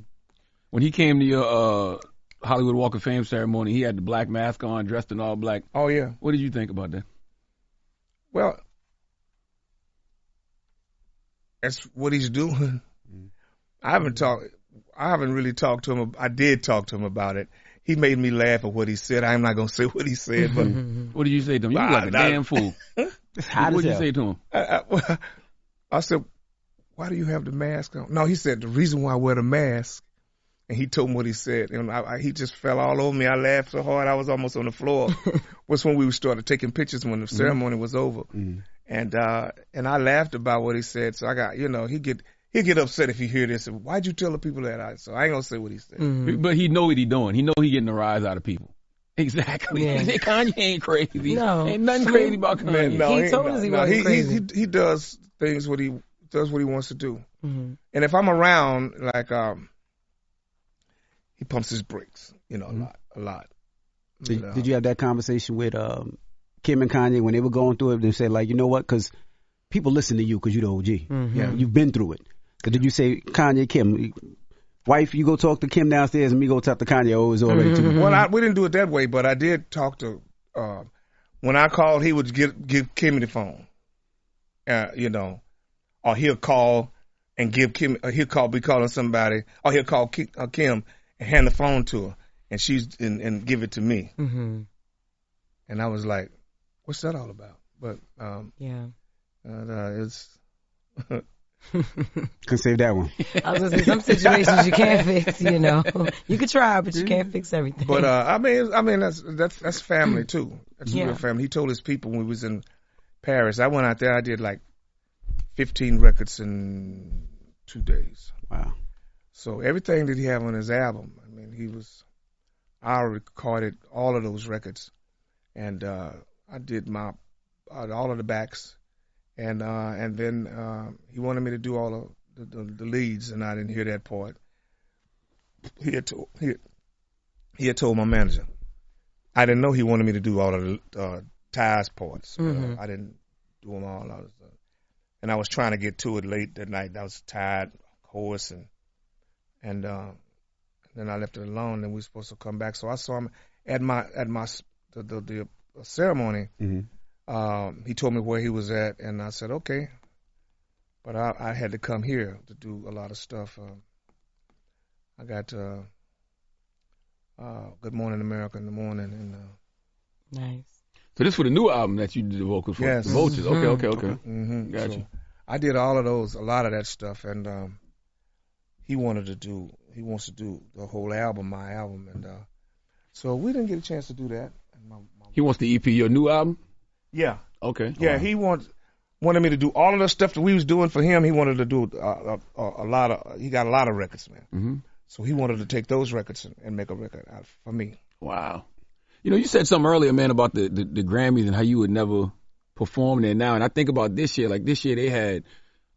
When he came to your uh, Hollywood Walk of Fame ceremony, he had the black mask on, dressed in all black. Oh yeah. What did you think about that? Well, that's what he's doing. I haven't talked. I haven't really talked to him. I did talk to him about it. He made me laugh at what he said. I'm not gonna say what he said, but what did you say to him? You look like a damn fool. How what did you say to him? I, I, I said, "Why do you have the mask on?" No, he said the reason why I wear the mask, and he told me what he said, and I, I, he just fell all over me. I laughed so hard I was almost on the floor. was when we started taking pictures when the Mm-hmm. ceremony was over, and uh and I laughed about what he said. So I got you know he get he get upset if he hear this. Why'd you tell the people that? I so I ain't gonna say what he said. But he know what he doing. He know he getting a rise out of people. Exactly. Yeah. Kanye ain't crazy. No. ain't nothing crazy about Kanye. Man, no, He told no, us he no, wasn't he, crazy. He, he, he does things what he does what he wants to do. Mhm. And if I'm around, like um, he pumps his brakes, you know, a lot, a lot. Did, But, uh, did you have that conversation with um, Kim and Kanye when they were going through it? They said like, you know what? Because people listen to you because you're the OG. Mhm. Yeah, you've been through it. 'Cause did you say Kanye, Kim, wife, you go talk to Kim downstairs and me go talk to Kanye? Oh, it's all right too. Well, I, we didn't do it that way, but I did talk to. Uh, when I called, he would give give Kimmy the phone. Uh, you know, or he'll call and give Kim. Or he'll call, be calling somebody, or he'll call Ki, uh, Kim and hand the phone to her, and she's and, and give it to me. Mm-hmm. And I was like, "What's that all about?" But um, Yeah. uh, uh, it's. Can save that one. I was gonna say some situations you can't fix. You know, you could try, but you can't fix everything. But uh, I mean, I mean that's that's that's family too. That's Yeah. real family. He told his people when we was in Paris. I went out there. I did like fifteen records in two days. Wow. So everything that he had on his album, I mean, he was. I recorded all of those records, and uh, I did my uh, all of the backs, and uh, and then uh, he wanted me to do all of the, the, the leads, and I didn't hear that part. He had told he, he had told my manager. I didn't know he wanted me to do all of the uh, ties parts. uh, Mhm. I didn't do them all. I was, uh, and I was trying to get to it late that night. I was tired, hoarse, and and uh, then I left it alone. And we were supposed to come back. So I saw him at my at my the the, the ceremony. Mm-hmm. Um, he told me where he was at, and I said okay. But I, I had to come here to do a lot of stuff. Um, I got uh, uh, Good Morning America in the morning, and uh, nice. So this for the new album that you did the vocals for. Yes. The Vultures. Okay, okay, okay. hmm Got so you. I did all of those, a lot of that stuff, and um, he wanted to do, he wants to do the whole album, my album, and uh, so we didn't get a chance to do that. And my, He wants the EP, your new album? yeah, Okay. yeah, he wants wanted me to do all of the stuff that we was doing for him. He wanted to do uh, a, a, a lot of, he got a lot of records, man. Mm-hmm. So he wanted to take those records and, and make a record out for me. Wow. You know, you said something earlier, man, about the, the, the Grammys and how you would never perform there now. And I think about this year, like this year they had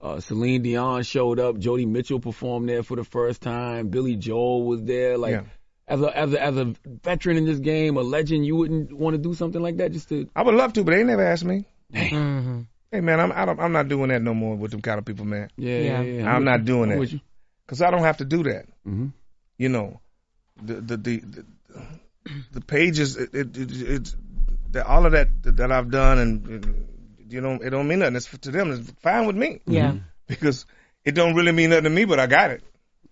uh, Celine Dion showed up, Joni Mitchell performed there for the first time, Billy Joel was there. Like Yeah. as a as a as a veteran in this game, a legend, you wouldn't want to do something like that just to I would love to, but they never asked me. Mm-hmm. Hey man, I'm I don't, I'm not doing that no more with them kind of people, man. Yeah, yeah, yeah. I'm with not doing I'm that you. because I don't have to do that. Mm-hmm. You know, the the the the, the pages, it, it, it, it's the, all of that that I've done, and, and you know, it don't mean nothing. It's to them. It's fine with me. Yeah. because it don't really mean nothing to me, but I got it.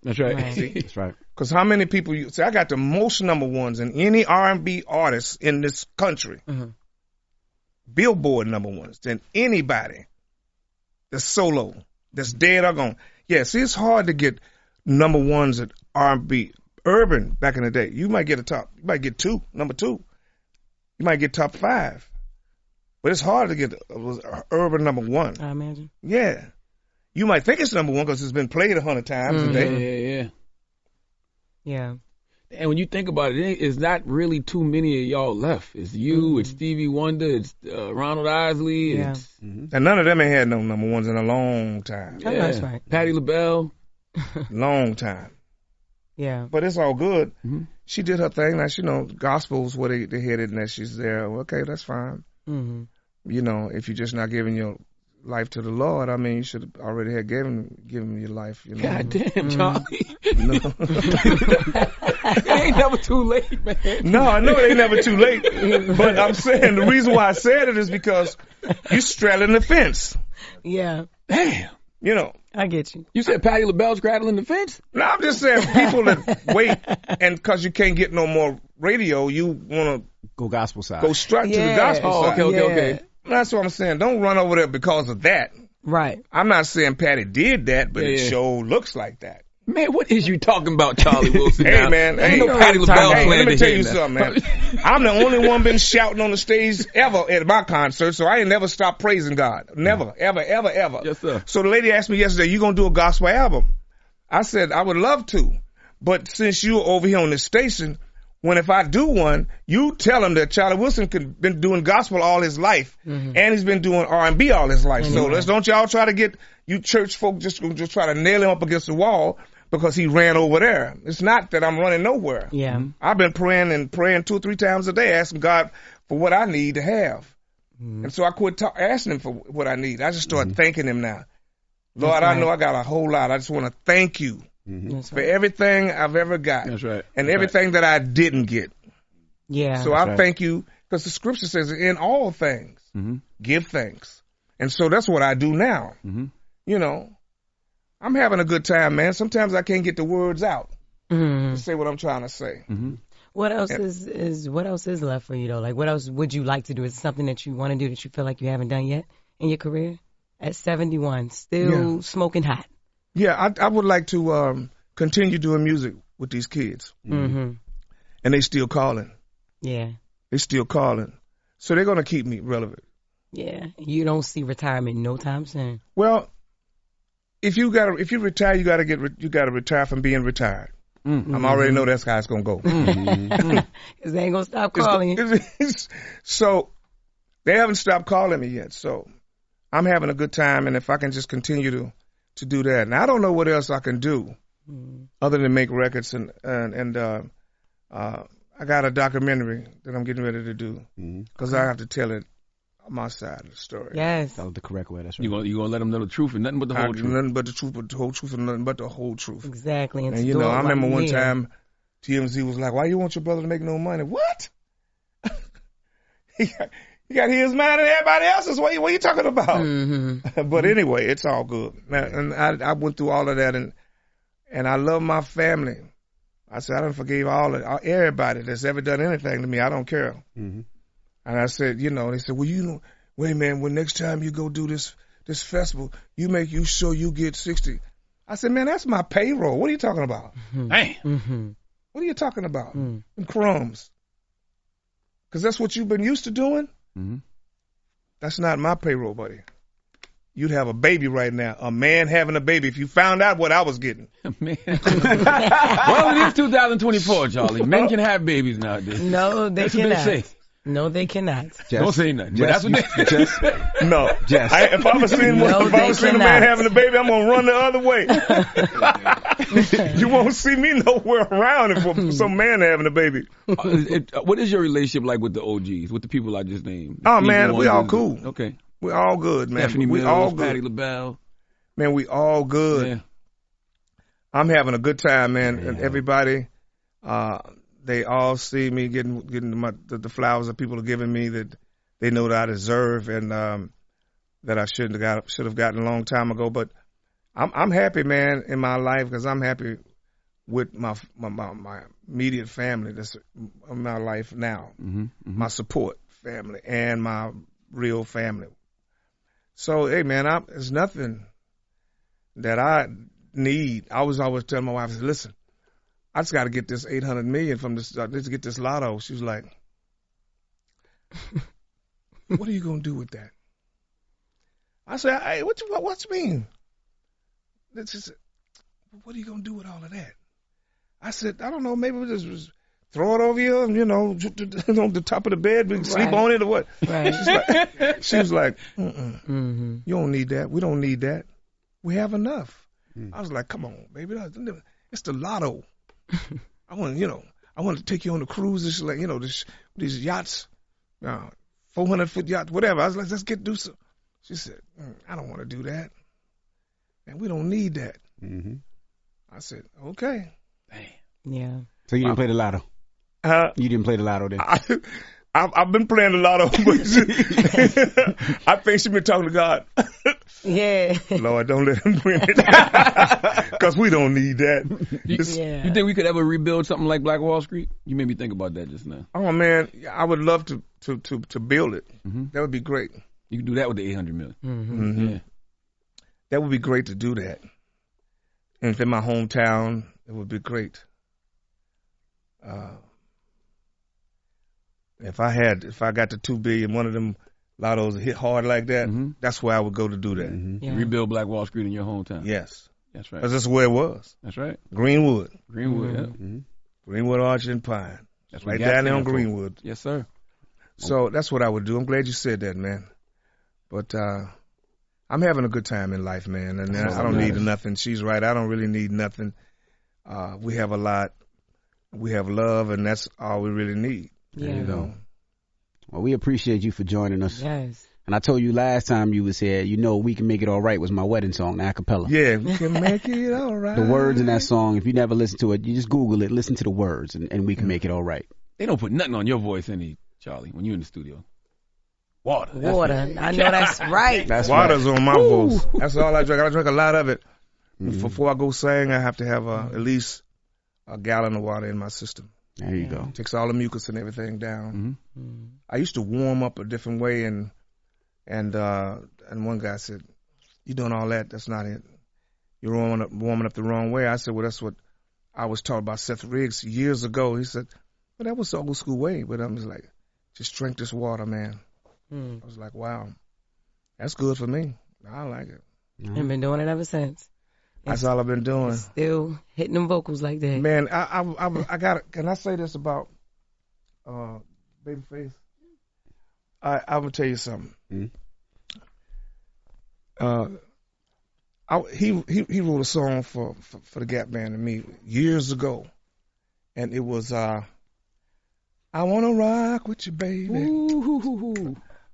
That's right. Right. That's right. Because how many people you see? I got the most number ones in any R and B artist in this country. Mhm. Billboard number ones than anybody that's solo, that's dead or gone. Yeah, see, it's hard to get number ones at R and B. Urban back in the day, you might get a top, you might get two, number two. You might get top five, but it's hard to get a, urban number one. I imagine. Yeah, you might think it's number one because it's been played a hundred times a Yeah, day. yeah, yeah. Yeah. And when you think about it, it it's not really too many of y'all left. It's you, it's Stevie Wonder, it's uh, Ronald Isley, Yeah. it's And none of them ain't had no number ones in a long time. Oh, that's right. Patti LaBelle. Long time. Yeah. But it's all good. Mm-hmm. She did her thing. Now, she know gospel's where they, they headed and that she's there. Okay, that's fine. Mm-hmm. You know, if you're just not giving your life to the Lord, I mean, you should have already have given given your life. You know. God damn, Mhm. Charlie. No. it ain't never too late, man. No, I know it ain't never too late. But I'm saying the reason why I said it is because you straddling the fence. Yeah. Damn. You know. I get you. You said Patti LaBelle straddling the fence? No, I'm just saying people that wait and because you can't get no more radio, you want to go gospel side. Go straight to the gospel Oh, side. okay, okay, okay. That's what I'm saying. Don't run over there because of that. Right. I'm not saying Patti did that, but Yeah, it yeah. sure looks like that. Man, what is you talking about, Charlie Wilson? Hey now? man, Ain't hey, no Patti LaBelle hey, let me tell you now. something, man. I'm the only one been shouting on the stage ever at my concert, so I ain't never stopped praising God. Never, mm. ever, ever, ever. Yes, sir. So the lady asked me yesterday, "You gonna do a gospel album?" I said, "I would love to, but since you're over here on this station, when if I do one, you tell him that Charlie Wilson could been doing gospel all his life, mm-hmm. and he's been doing R and B all his life. So mm-hmm. let's don't y'all try to get you church folk just just try to nail him up against the wall because he ran over there. It's not that I'm running nowhere. Yeah. I've been praying and praying two or three times a day, asking God for what I need to have. And so I quit ta- asking him for what I need. I just started thanking him now. Lord, That's I know I got a whole lot. I just want to thank you That's for right. everything I've ever got That's right. and That's everything that I didn't get. Yeah. So I thank you because the scripture says in all things, Mm-hmm. give thanks. And so that's what I do now. Mm-hmm. You know, I'm having a good time, man. Sometimes I can't get the words out Mhm. to say what I'm trying to say. Mm-hmm. What else Yeah. is is what else is left for you though? Like what else would you like to do? Is it something that you want to do that you feel like you haven't done yet in your career? At 71, still Yeah. smoking hot. Yeah, I, I would like to um, continue doing music with these kids, Mm-hmm. and they still calling. Yeah. They still calling, so they're gonna keep me relevant. Yeah. You don't see retirement no time soon. Well, if you got to if you retire, you got to get re- you got to retire from being retired. Mm-hmm. I'm already know that's how it's gonna go. Because they ain't going to stop It's- calling you. it's- so they haven't stopped calling me yet. So I'm having a good time, and if I can just continue to to do that, and I don't know what else I can do other than make records, and and and uh, uh, I got a documentary that I'm getting ready to do because I have to tell it on my side of the story. Yes. That was the correct way. That's right. You gonna you gonna let them know the truth and nothing but the I- whole truth. Nothing but the truth, but the whole truth, and nothing but the whole truth. Exactly. And, And you know, I remember one here. time TMZ was like, "Why you want your brother to make no money?" What? he got he got his mind and everybody else's. What you what you talking about? Mhm. but anyway, it's all good. Now, And I I went through all of that, and and I love my family. I said I don't forgive all of everybody that's ever done anything to me. I don't care. Mm-hmm. And I said, you know, they said, well, you know, wait, man, when next time you go do this this festival, you make you sure you get sixty. I said, man, that's my payroll. What are you talking about? Damn. Mm-hmm. What are you talking about? Mm. And crumbs. Because that's what you've been used to doing. Mm-hmm. That's not my payroll, buddy. You'd have a baby right now. A man having a baby. If you found out what I was getting. Man. well, it is 2024, Charlie. Men can have babies nowadays. No, they That's what cannot. they say. No, they cannot. Don't say nothing. But that's what they you- Jess, No. Jess. I, if I was seeing, No, if I was seeing a man having a baby, I'm going to run the other way. you won't see me nowhere around if some man having a baby. Uh, it- uh, what is your relationship like with the OGs, with the people I just named? Oh, Stevie man, we all Wonder, cool. Okay. We're all good, man. Stephanie we Mills, all Patti good. LaBelle. Man, we all good. Yeah. I'm having a good time, man, and everybody, uh, they all see me getting getting my, the, the flowers that people are giving me that they know that I deserve and um, that I shouldn't have got should have gotten a long time ago. But I'm I'm happy, man, in my life because I'm happy with my my my, my immediate family that's in my life now, Mm-hmm. my support family and my real family. So hey, man, I, there's nothing that I need. I was always telling my wife, I said, listen, I just got to get this 800 million from this, uh, let's get this lotto. She was like, what are you going to do with that? I said, hey, what, you, what what's mean? This is, what are you going to do with all of that? I said, I don't know, maybe we just, just throw it over here, you know, on the top of the bed, we can sleep on it or what? Right. She's like, she was like. Mm-hmm. You don't need that. We don't need that. We have enough. I was like, come on, baby. It's the lotto. I want, you know, I want to take you on the cruises, like you know, this, these yachts, uh, 400 foot yachts, whatever. I was like, let's get do some. She said, mm, I don't want to do that, and we don't need that. Mm-hmm. I said, okay. Yeah. So you didn't play the lotto? Uh, you didn't play the lotto then? I, I've, I've been playing a lot of, but I think she been talking to God. Yeah. Lord, don't let him win it, because we don't need that. You, It's- you think we could ever rebuild something like Black Wall Street? You made me think about that just now. Oh man, I would love to to to, to build it. That would be great. You could do that with the 800 million. Mm-hmm. Yeah. That would be great to do that. And if in my hometown, it would be great. Uh, if I had, if I got the two billion, one of them lottos hit hard like that, that's where I would go to do that. Yeah. Rebuild Black Wall Street in your hometown. Yes, That's right. That's just where it was. That's right. Greenwood, Greenwood, yeah. Mm-hmm. Greenwood, Arch and Pine. That's what right down there on there for. Greenwood. Yes, sir. So that's what I would do. I'm glad you said that, man. But uh I'm having a good time in life, man, and That's I don't that need matters. nothing. She's right. I don't really need nothing. Uh we have a lot. We have love, and that's all we really need. There You you know. Well, we appreciate you for joining us. Yes. And I told you last time you was here, you know, We Can Make It All Right was my wedding song, the acapella. Yeah, we can make it all right. The words in that song, if you never listen to it, you just Google it, listen to the words, and, and we can make it all right. They don't put nothing on your voice, any Charlie, when you're in the studio. Water. That's Water. it. I know that's right. That's Water's right. on my Woo. voice. That's all I drink. I drink a lot of it. Mm-hmm. Before I go sing, I have to have uh, at least a gallon of water in my system. There you go. Takes all the mucus and everything down. I used to warm up a different way, and and uh, and one guy said, "You doing all that? That's not it. You're warming up warming up the wrong way." I said, "Well, that's what I was taught by Seth Riggs years ago." He said, "Well, that was the old school way." But I'm just like, "Just drink this water, man." Mm. I was like, "Wow, that's good for me. I like it." And been doing it ever since. That's all I've been doing. Still hitting them vocals like that. Man, I I I, I got. Can I say this about uh, Babyface? I I'm gonna tell you something. Uh, I, he he he wrote a song for, for for the Gap Band and me years ago, and it was uh, I wanna rock with you, baby.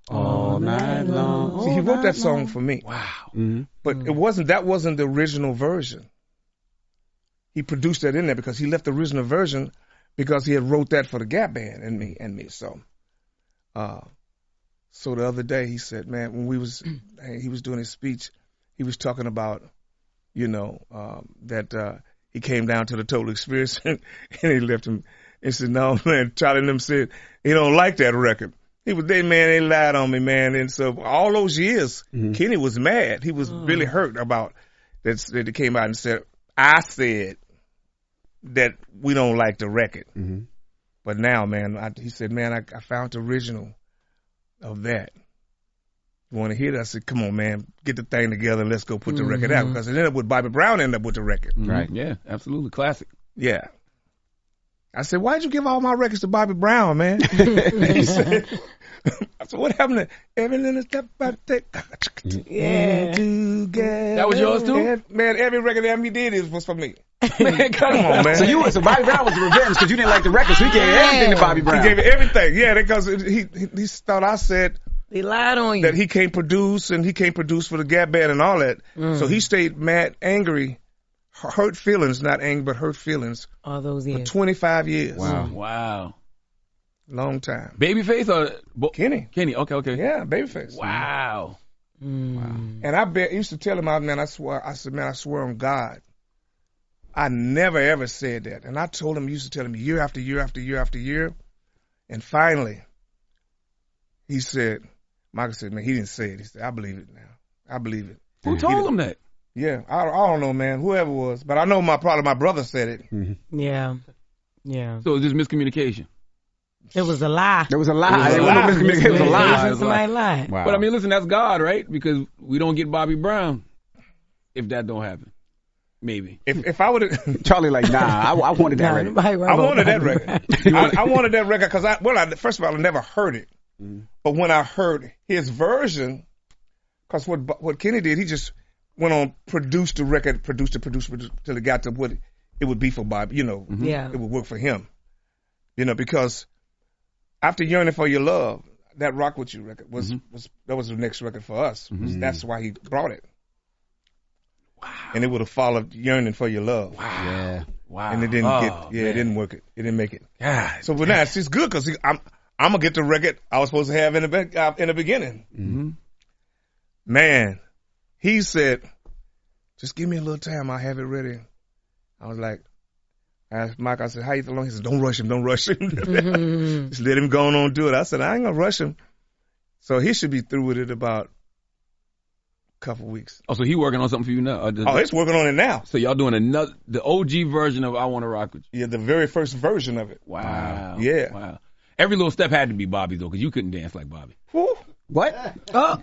All night long. See, he wrote that song for me. Wow. Mm-hmm. But it wasn't that wasn't the original version. He produced that in there because he left the original version because he had wrote that for the Gap Band and me and me. So, uh, so the other day he said, "Man, when we was he was doing his speech, he was talking about, you know, um, that uh, he came down to the total experience and, he left him. and said, "No, man." Charlie and them said he don't like that record." He was they man, they lied on me, man. And so all those years, Kenny was mad. He was really hurt about that. That he came out and said, "I said that we don't like the record." But now, man, I, he said, "Man, I, I found the original of that." You want to hear that? I said, "Come on, man, get the thing together. Let's go put the record out." Mhm. Because it ended up with Bobby Brown. Ended up with the record. Right. Yeah, absolutely. Classic. Yeah. I said, why'd you give all my records to Bobby Brown, man? he said, I said, what happened to every little step I take? Yeah. Together. That was yours too? Man, every record that he did is was for me. Man, Come on, man. So you so Bobby Brown was the revenge because you didn't like the record, so he gave everything to Bobby Brown. He gave everything. Yeah, because he, he he thought I said They lied on you. that he can't produce and he can't produce for the Gap Band and all that. Mm. So he stayed mad, angry, hurt feelings, not angry, but hurt feelings All those for years. 25 years. Wow. Wow. Long time. Babyface or Bo- Kenny. Kenny. Okay. Okay. Yeah, Babyface. Wow. Mm. And I bet used to tell him, I man, I swear, I said, man, I swear on God, I never ever said that. And I told him, used to tell him year after year after year after year, and finally, he said, Michael said, man, he didn't say it. He said, I believe it now. I believe it. Who told him that? Yeah, I, I don't know, man, whoever it was, but I know my probably my brother said it. Yeah. Yeah. So it was just miscommunication. It was a lie. It was a lie. It It was was a lie. It was a lie. Listen, somebody lied. Wow. But I mean, listen, that's God, right? Because we don't get Bobby Brown if that don't happen. Maybe. If if I would have, Charlie like, nah, I, I wanted that record. I wanted that record. I, I wanted that record because I well, I, first of all, I never heard it, mm-hmm. but when I heard his version, because what what Kenny did, he just went on produced the record, produced it, produced it, produced it till it got to what it would be for Bob. You know, Yeah. it would work for him. You know, because after yearning for your love, that rock with you record was was that was the next record for us. That's why he brought it. Wow. And it would have followed yearning for your love. Wow. Yeah. Wow. And it didn't Oh, get yeah, man. it didn't work it. It didn't make it. God. So but now it's just good because I'm I'm gonna get the record I was supposed to have in the be- uh, in the beginning. Mm-hmm. Man, he said, "Just give me a little time. I'll have it ready." I was like, I asked Mike. I said, "How you long?" He said, "Don't rush him. Don't rush him. Mm-hmm. Just let him go on and do it." I said, "I ain't gonna rush him." So he should be through with it about a couple weeks. Oh, so he working on something for you now? Or does- Oh, he's working on it now. So y'all doing another, the OG version of I Want to Rock with You? Yeah, the very first version of it. Wow. Yeah. Wow. Every little step had to be Bobby though, because you couldn't dance like Bobby. What? Oh,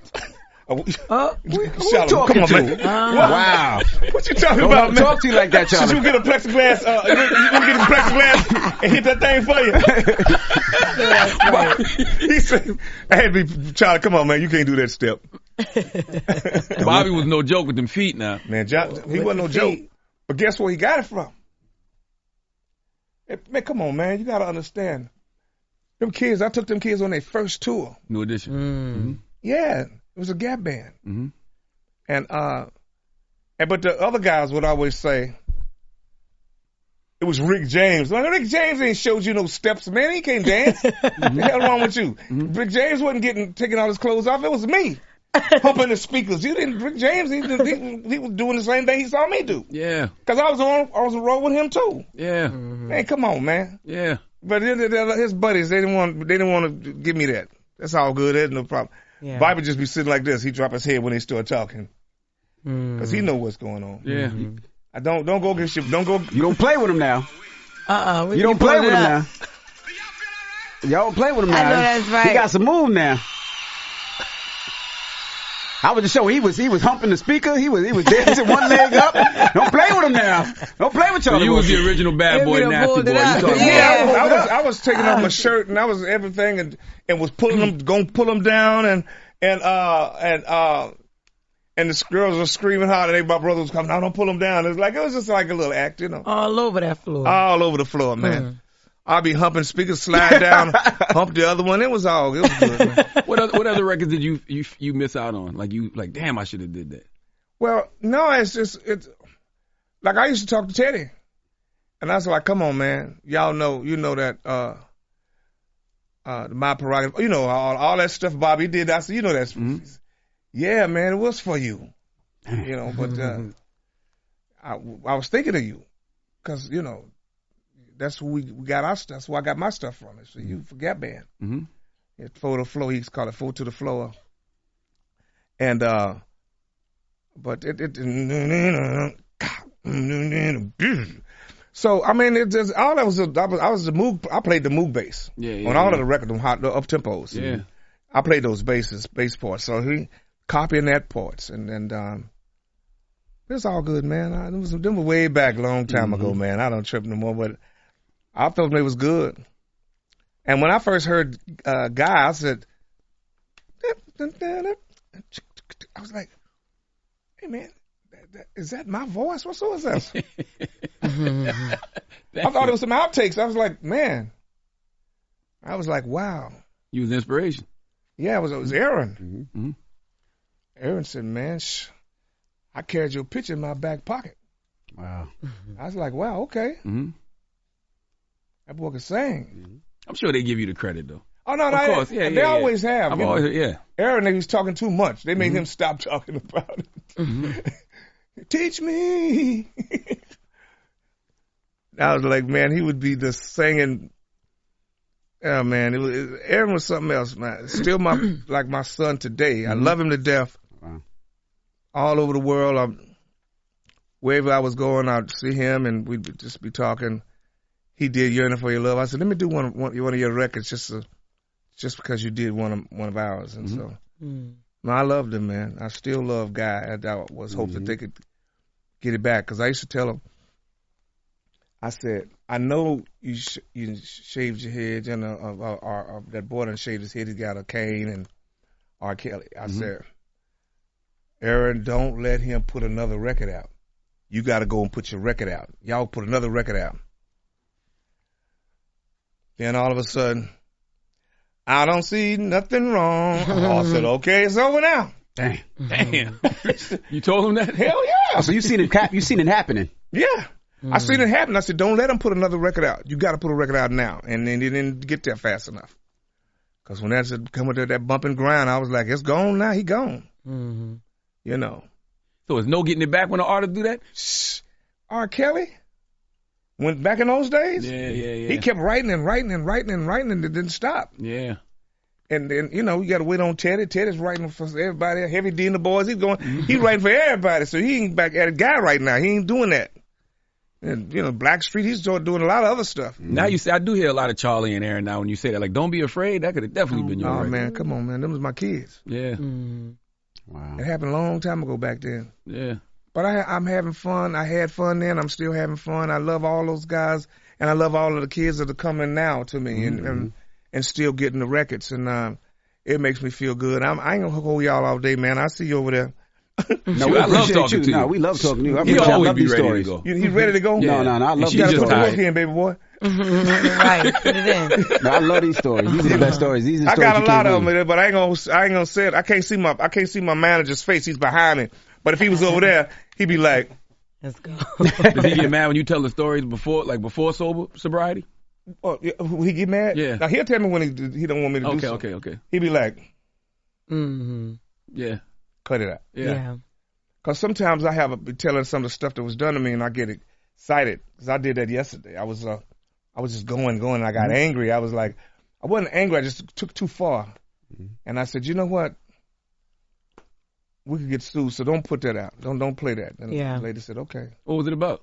Oh, oh. Who you talking Come on, to? man. Uh, Wow. What you talking Don't about, man? talk to you like that, Should Charlie. you get a plexiglass? Uh, you gonna get a plexiglass and hit that thing for you? he said, "I had to be Charlie. Come on, man. You can't do that step, Bobby was no joke with them feet now. man. John, he wasn't no joke. But guess where he got it from? Hey, Man, come on, man. You gotta understand. Them kids, I took them kids on their first tour. New edition. Yeah, it was a Gap band. Mhm. And uh, and but the other guys would always say it was Rick James. Like Rick James ain't showed you no steps, man. He can't dance. What the hell wrong with you? Rick James wasn't getting taking all his clothes off. It was me pumping the speakers. You didn't. Rick James, he, he, he was doing the same thing he saw me do. Yeah. Cause I was on, I was on the with him too. Yeah. Man, come on, man. Yeah. But then the- the- his buddies, they didn't want, they didn't want to give me that. That's all good. There's no problem. Yeah. Bobby just be sitting like this. He drop his head when they start talking, mm. cause he know what's going on. Yeah. Mm-hmm. I don't don't go get your don't go. You don't play with him now. Uh-uh. You don't play with him now. Y'all don't play with him I now. know that's right. He got some move now. I was just showing he was he was humping the speaker. He was he was dancing one leg up. Don't play with him now. Don't play with So Charlie. you was the original bad boy, nasty boy. You Yeah. Yeah, I was, I was I was taking off my shirt and I was everything and and was pulling them, going to pull them down and and uh and uh and the girls were screaming hard and they my brother was coming. No, don't pull them down. It was like it was just like a little act, you know, All over that floor. all over the floor, man. I'll be humping speakers, slide down, hump the other one. It was all it was good. What other, what other records did you you you miss out on? Like you like, damn, I should have did that. Well, no, it's just it's like I used to talk to Teddy, and I was like, "Come on, man, y'all know, you know that uh, uh, my prerogative, you know, all, all that stuff Bobby did." I said, "You know that's, yeah, man, it was for you, you know." But uh, I, I was thinking of you, cause you know that's who we, we got our stuff. That's where I got my stuff from. It's for you for Gap Band. Mm-hmm. It's four to the floor. He's called it four to the floor. And uh but it, it so I mean it just all that was a, I was I was the moog I played the moog bass Yeah, yeah, on all yeah. of the records hot the up tempos. Yeah. I played those basses bass parts. So he copying that parts and and um it's all good, man. I, it was them were way back, long time Mm-hmm. ago, man. I don't trip no more, but I felt they was good. And when I first heard uh, Guy, I said, I was like, "Hey, man, that, that, is that my voice? What song is that?" I thought it was some outtakes. I was like, "Man," I was like, "Wow." You was inspiration. Yeah, it was it was Aaron. Mm-hmm. Aaron said, "Man, sh- I carried your picture in my back pocket." Wow. I was like, "Wow, okay, Mm-hmm. That boy can sing." Mm-hmm. I'm sure they give you the credit though. Oh no, Of no, course, yeah, they yeah, yeah. always have. I've always, yeah. Aaron, he was talking too much. They made Mm-hmm. him stop talking about it. Mm-hmm. Teach me. I was like, man, he would be the singing. Oh man, it was, it, Aaron was something else, man. Still my like my son today. I mm-hmm. love him to death. Wow. All over the world, I'm, wherever I was going, I'd see him and we'd just be talking. He did "Yearning for Your Love." I said, "Let me do one one, one of your records just to, just because you did one of one of ours." And so. Mm. No, I loved him, man. I still love Guy. I, I was hoping that they could get it back because I used to tell him. I said, I know you sh- you shaved your head, and uh, uh, uh, uh, uh, that boy done shaved his head. He got a cane and R. Kelly. I said, Aaron, don't let him put another record out. You got to go and put your record out. Y'all put another record out. Then all of a sudden, I don't see nothing wrong. I said, okay, it's over now. Damn. Damn. you told him that? Hell yeah. So you seen it? cap- You seen it happening? Yeah. I seen it happen. I said, don't let them put another record out. You got to put a record out now. And then they didn't get there fast enough. Because when that's coming to that bumping ground, I was like, it's gone now. He gone. Mm-hmm. You know. So it's no getting it back when the artist do that? R. Kelly? When back in those days? Yeah, yeah, yeah. He kept writing and writing and writing and writing and it didn't stop. Yeah. And then, you know, you got to wait on Teddy. Teddy's writing for everybody. Heavy D and the Boyz. He's going, mm-hmm. he's writing for everybody. So he ain't back at a guy right now. He ain't doing that. And, you know, Blackstreet, he's doing doing a lot of other stuff. Now you say I do hear a lot of Charlie and Aaron now when you say that. Like, don't be afraid. That could have definitely been your Oh, record. man, come on, man. Them was my kids. Yeah. Mm-hmm. Wow. It happened a long time ago back then. Yeah. But I, I'm having fun. I had fun then. I'm still having fun. I love all those guys, and I love all of the kids that are coming now to me, and and, and still getting the records, and um, it makes me feel good. I'm, I ain't gonna hold y'all all day, man. I see you over there. No, we I love appreciate talking you. to you. No, we love talking to you. I, He appreciate- I always love be these ready to stories. go. You, he ready to go? No, no, no. I love she these You gotta put the stories. work in, baby boy. right. Put it in. No, I love these stories. These are the best stories. These are the I stories got a lot of believe. them, but I ain't gonna, I ain't gonna say it. I can't see my, I can't see my manager's face. He's behind me. But if he was over there, he'd be like, Let's go. Does he get mad when you tell the stories before, like before sober sobriety? "Oh, yeah, he get mad." Yeah. Now he'll tell me when he he don't want me to do Okay, something. okay, okay. He'd be like, mm-hmm. Yeah. "Cut it out." Yeah. Yeah. Because sometimes I have a, be telling some of the stuff that was done to me, and I get excited. Because I did that yesterday. I was, uh, I was just going, going. And I got angry. I was like, I wasn't angry. I just took too far. And I said, you know what? We could get sued, so don't put that out. Don't don't play that. And Yeah. the lady said, okay. What was it about?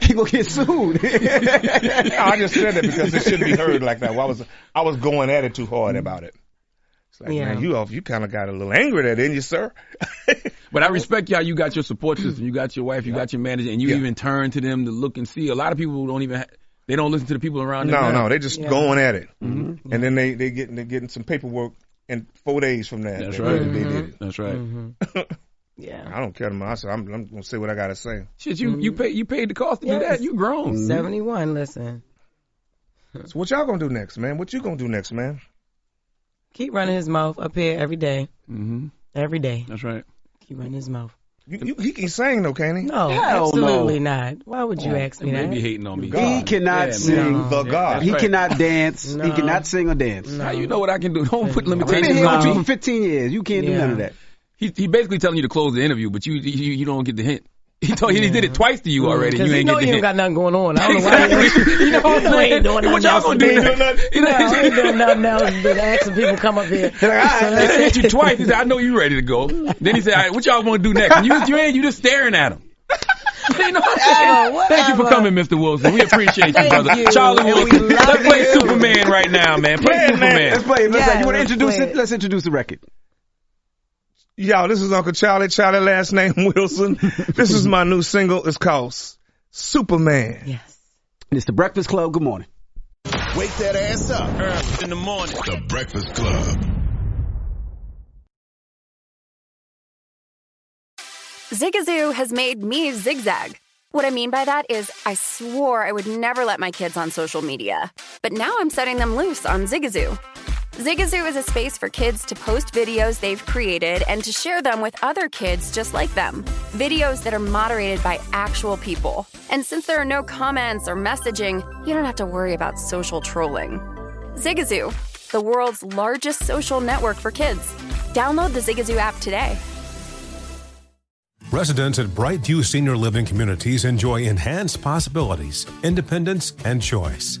He gonna get sued. No, I just said that because it shouldn't be heard like that. Well, I was I was going at it too hard about it. It's like, Yeah. man, you off. You kind of got a little angry there, didn't you, sir? But I respect y'all. You got your support system. You got your wife. You got your manager, and you Yeah. even turn to them to look and see. A lot of people don't even. Ha- they don't listen to the people around them. No, now. no, they just Yeah. going at it, Mm-hmm. and then they they getting they getting some paperwork in four days from that. That's They- right. They did it. That's right. Mm-hmm. Yeah. I don't care them. I said I'm, I'm gonna say what I gotta say. Shit, you you pay you paid the cost to do that. You grown. 71, listen. So what y'all gonna do next, man? What you gonna do next, man? Keep running his mouth up here every day. Mm-hmm. Every day. That's right. Keep running his mouth. You, you, he can sing though, can't he? No, Hell absolutely no. not. Why would you oh, ask me that? be hating on me. He cannot Yeah, sing. man. The God. He right. cannot dance. He cannot sing or dance. No. How you know what I can do? Don't put I've been limitations here with on you me. for 15 years. You can't do none of that. He he basically telling you to close the interview, but you you, you don't get the hint. He told he did it twice to you already. You you ain't know get the you ain't got nothing going on. I don't know why. Exactly. You know what I'm You saying? doing What y'all gonna do me. next? You know, No, I ain't doing nothing else but asking people to come up here. He hit you twice. He said, "I know you ready to go." Then he said, All right, "What y'all want to do next?" And you you ain't you just staring at him. You know what I'm oh, saying? Whatever, Thank you for coming, Mr. Wilson. We appreciate you, brother. you. Charlie Wilson. Let's play you. Superman right now, man. Play Yeah, man. Superman. Let's play. Let's, Yeah, you want to introduce it? it. Let's introduce the record. Y'all, this is Uncle Charlie. Charlie last name Wilson. this is my new single. It's called Superman. Yes. It's the Breakfast Club. Good morning. Wake that ass up. Early in the morning. The Breakfast Club. Zigazoo has made me zigzag. What I mean by that is, I swore I would never let my kids on social media. But now I'm setting them loose on Zigazoo. Zigazoo is a space for kids to post videos they've created and to share them with other kids just like them. Videos that are moderated by actual people. And since there are no comments or messaging, you don't have to worry about social trolling. Zigazoo, the world's largest social network for kids. Download the Zigazoo app today. Residents at Brightview Senior Living Communities enjoy enhanced possibilities, independence, and choice.